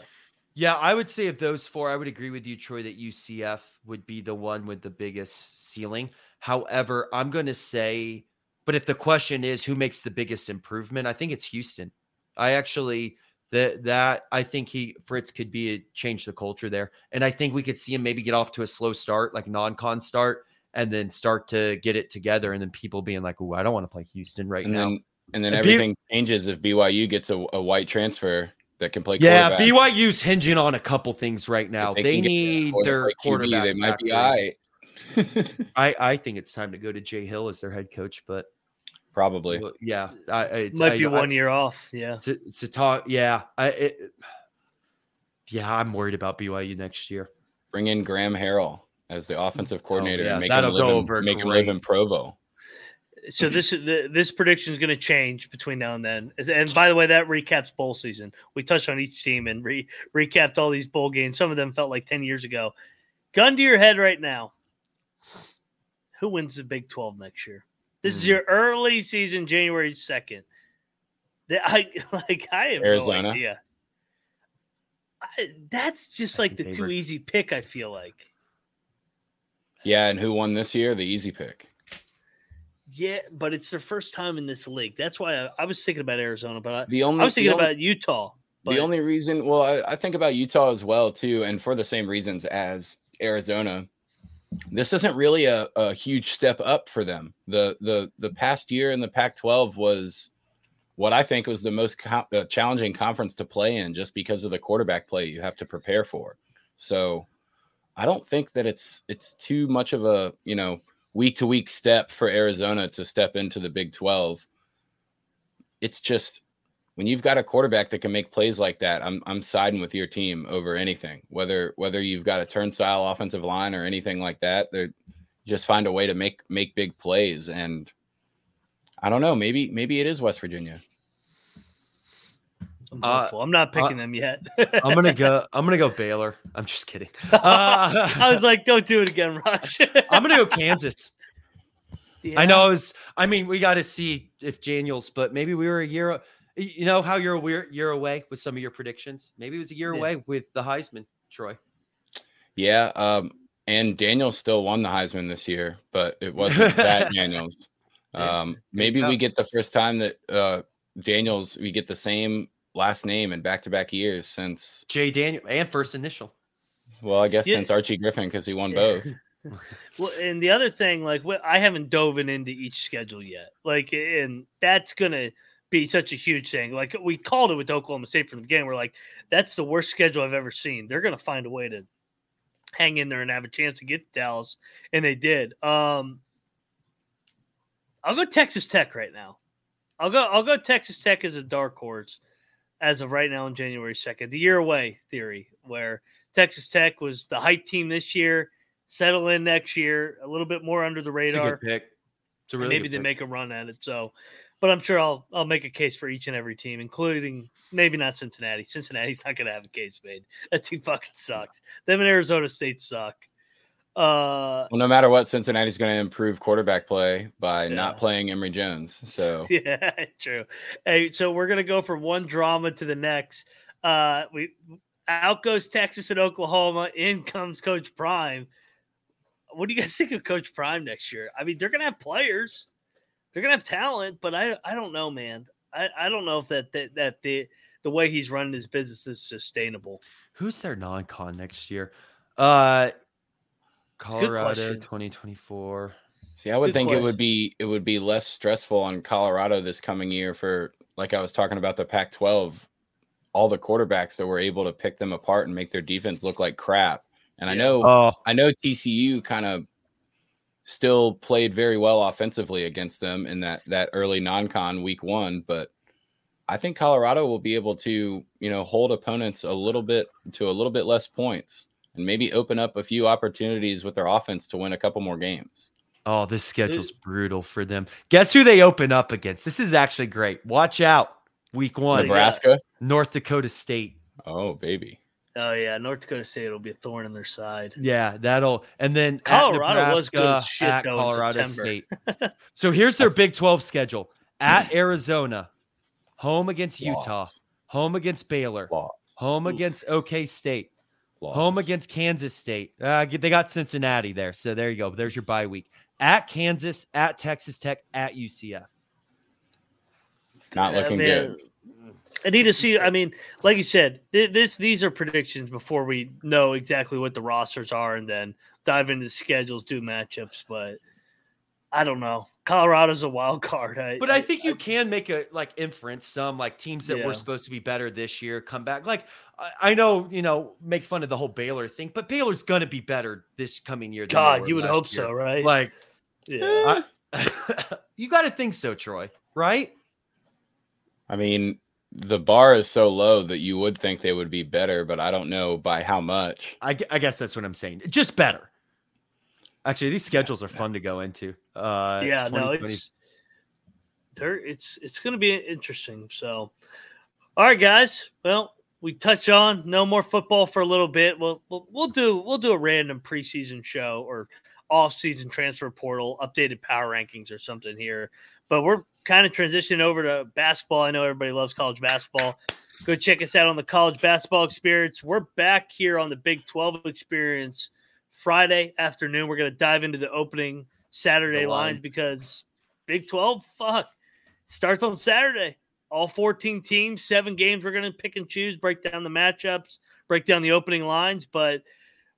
Yeah, I would say of those four, I would agree with you, Troy, that UCF would be the one with the biggest ceiling. However, I'm going to say, but if the question is who makes the biggest improvement, I think it's Houston. I actually that that I think he Fritz could be a, change the culture there, and I think we could see him maybe get off to a slow start, like non-con start, and then start to get it together, and then people being like, "Oh, I don't want to play Houston right and now." then and then And everything changes if BYU gets a, a white transfer that can play. yeah. BYU's hinging on a couple things right now. They, can need their QB, quarterback. They might be all right. I, I think it's time to go to Jay Hill as their head coach, but Probably. well, yeah, I, I it's- Might I- be I- one year off. Yeah. To, to talk, yeah, I, it, yeah, I'm worried about BYU next year. Bring in Graham Harrell as the offensive oh, coordinator Oh, yeah, and make that'll him live go in, over make him live in Provo. So this the, this prediction is going to change between now and then. And by the way, that recaps bowl season. We touched on each team and re, recapped all these bowl games. Some of them felt like ten years ago. Gun to your head right now. Who wins the Big Twelve next year? This is Hmm. your early season, January second. That I like I have Arizona. no idea. I, that's just like the Second too easy pick. I feel like. Yeah, and who won this year? The easy pick. Yeah, but it's their first time in this league. That's why I, I was thinking about Arizona, but I, The only I was thinking only- about Utah. But the only reason, well, I, I think about Utah as well too, and for the same reasons as Arizona. This isn't really a, a huge step up for them. the the The past year in the Pac-12 was what I think was the most co- uh, challenging conference to play in, just because of the quarterback play you have to prepare for. So, I don't think that it's it's too much of a you know week to week step for Arizona to step into the Big 12. It's just when you've got a quarterback that can make plays like that, I'm I'm siding with your team over anything. Whether whether you've got a turnstile offensive line or anything like that, they just find a way to make make big plays. And I don't know, maybe maybe it is West Virginia. I'm, Uh. I'm not picking them yet. I'm gonna go. I'm gonna go Baylor. I'm just kidding. Uh, I was like, don't do it again, Rush. I'm gonna go Kansas. I know. I was. I mean, we got to see if Daniels, but maybe we were a year. You know how you're a year, year away with some of your predictions. Maybe it was a year Yeah. away with the Heisman, Troy. Yeah, um, and Daniels still won the Heisman this year, but it wasn't that Daniels. Um, maybe we get the first time that uh, Daniels we get the same last name in back to back years since Jay Daniel and first initial. well, I guess Yeah. since Archie Griffin because he won both. Well, and the other thing, like, wh- I haven't dove into each schedule yet. Like, and that's gonna be such a huge thing. Like, we called it with Oklahoma State from the beginning. We're like, that's the worst schedule I've ever seen. They're gonna find a way to hang in there and have a chance to get to Dallas, and they did. Um, I'll go Texas Tech right now. I'll go. I'll go Texas Tech as a dark horse as of right now on January second. The year away theory, where Texas Tech was the hype team this year, settle in next year, a little bit more under the radar. pick. It's a really maybe they pick. make a run at it. So, but I'm sure I'll I'll make a case for each and every team, including maybe not Cincinnati. Cincinnati's not going to have a case made. That team fucking sucks. Them and Arizona State suck. Uh, Well, no matter what, Cincinnati's going to improve quarterback play by Yeah. not playing Emory Jones. So yeah, true. Hey, so we're gonna go from one drama to the next. Uh, we out goes Texas and Oklahoma. In comes Coach Prime. What do you guys think of Coach Prime next year? I mean, they're gonna have players. they're gonna have talent, but I I don't know, man. I, I don't know if that that, that the the way he's running his business is sustainable. Who's their non-con next year? Uh Colorado 2024. See, I would Good think question. it would be it would be less stressful on Colorado this coming year for like I was talking about the Pac-12, all the quarterbacks that were able to pick them apart and make their defense look like crap. And yeah. I know oh. I know TCU kind of still played very well offensively against them in that that early non-con week 1, but I think Colorado will be able to, you know, hold opponents a little bit to a little bit less points and maybe open up a few opportunities with their offense to win a couple more games. Oh, this schedule's brutal for them. Guess who they open up against? This is actually great. Watch out. Week one. Nebraska. North Dakota State. Oh, baby. Oh yeah, North Dakota State will be a thorn in their side. Yeah, that'll and then Colorado was good as shit at though Colorado State. so here's their Big 12 schedule. At Arizona, home against Utah, home against Baylor, home Oof. against OK State, home against Kansas State. Uh, they got Cincinnati there. So there you go. There's your bye week. At Kansas, at Texas Tech, at UCF. Not looking good. I need to see. I mean, like you said, this these are predictions before we know exactly what the rosters are, and then dive into the schedules, do matchups. But I don't know. Colorado's a wild card. I, but I, I think you I, can make a like inference. Some like teams that yeah. were supposed to be better this year come back. Like I know, you know, make fun of the whole Baylor thing, but Baylor's gonna be better this coming year. God, you would hope year. so, right? Like, yeah, you got to think so, Troy. Right? I mean, the bar is so low that you would think they would be better, but I don't know by how much. I, I guess that's what I'm saying. Just better. Actually, these schedules are fun to go into. Uh, yeah, no, it's there. It's it's going to be interesting. So, all right, guys. Well, we touch on no more football for a little bit. We'll we'll, we'll do we'll do a random preseason show or off-season transfer portal updated power rankings or something here. But we're kind of transitioning over to basketball. I know everybody loves college basketball. Go check us out on the college basketball experience. We're back here on the Big 12 experience Friday afternoon. We're going to dive into the opening Saturday lines because Big 12, fuck, starts on Saturday. All 14 teams, seven games. We're going to pick and choose, break down the matchups, break down the opening lines. But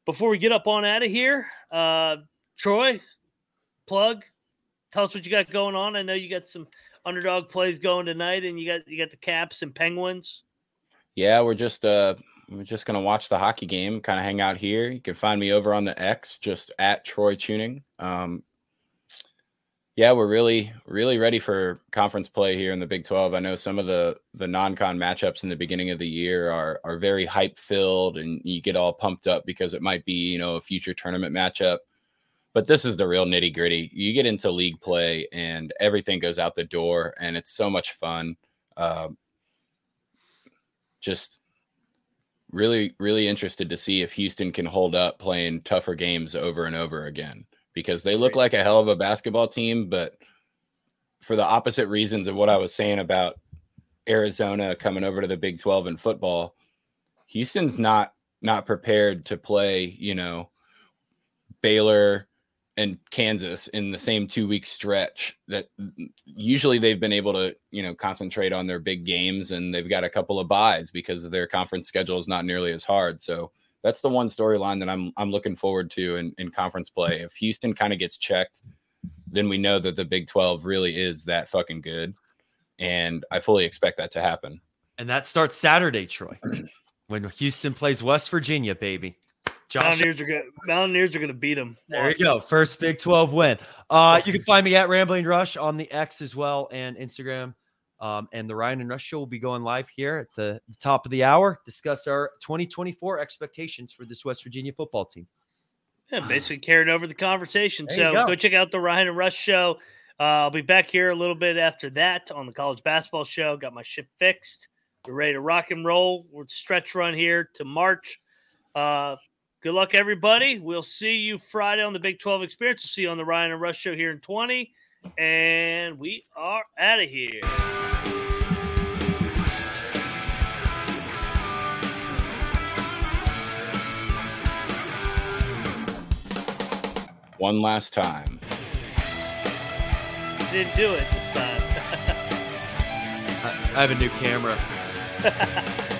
before we get up on out of here, uh, Troy, plug, tell us what you got going on. I know you got some underdog plays going tonight, and you got you got the Caps and Penguins. Yeah, we're just uh we're just gonna watch the hockey game, kind of hang out here. You can find me over on the X, just at Troy Chewning. Um, yeah, we're really really ready for conference play here in the Big 12. I know some of the the non-con matchups in the beginning of the year are are very hype filled, and you get all pumped up because it might be you know a future tournament matchup but this is the real nitty gritty. You get into league play and everything goes out the door, and it's so much fun. Uh, just really, really interested to see if Houston can hold up playing tougher games over and over again because they look like a hell of a basketball team, but for the opposite reasons of what I was saying about Arizona coming over to the Big 12 in football, Houston's not not prepared to play, you know, Baylor, and Kansas in the same two week stretch that mm, mm, usually they've been able to, you know, concentrate on their big games and they've got a couple of buys because their conference schedule is not nearly as hard. So that's the one storyline that I'm I'm looking forward to in, in conference play. If Houston kind of gets checked, then we know that the Big 12 really is that fucking good. And I fully expect that to happen. And that starts Saturday, Troy. when Houston plays West Virginia, baby. Josh, Mountaineers are gonna Mountaineers are gonna beat them. There you go, first Big Twelve win. Uh, you can find me at Rambling Rush on the X as well and Instagram. Um, and the Ryan and Rush show will be going live here at the, the top of the hour. Discuss our 2024 expectations for this West Virginia football team. Yeah, basically carried over the conversation. There so go. go. check out the Ryan and Rush show. Uh, I'll be back here a little bit after that on the college basketball show. Got my ship fixed. We're ready to rock and roll. We're stretch run here to March. Uh, Good luck, everybody. We'll see you Friday on the Big 12 Experience. We'll see you on the Ryan and Rush Show here in 20. And we are out of here. One last time. didn't do it this time. I have a new camera.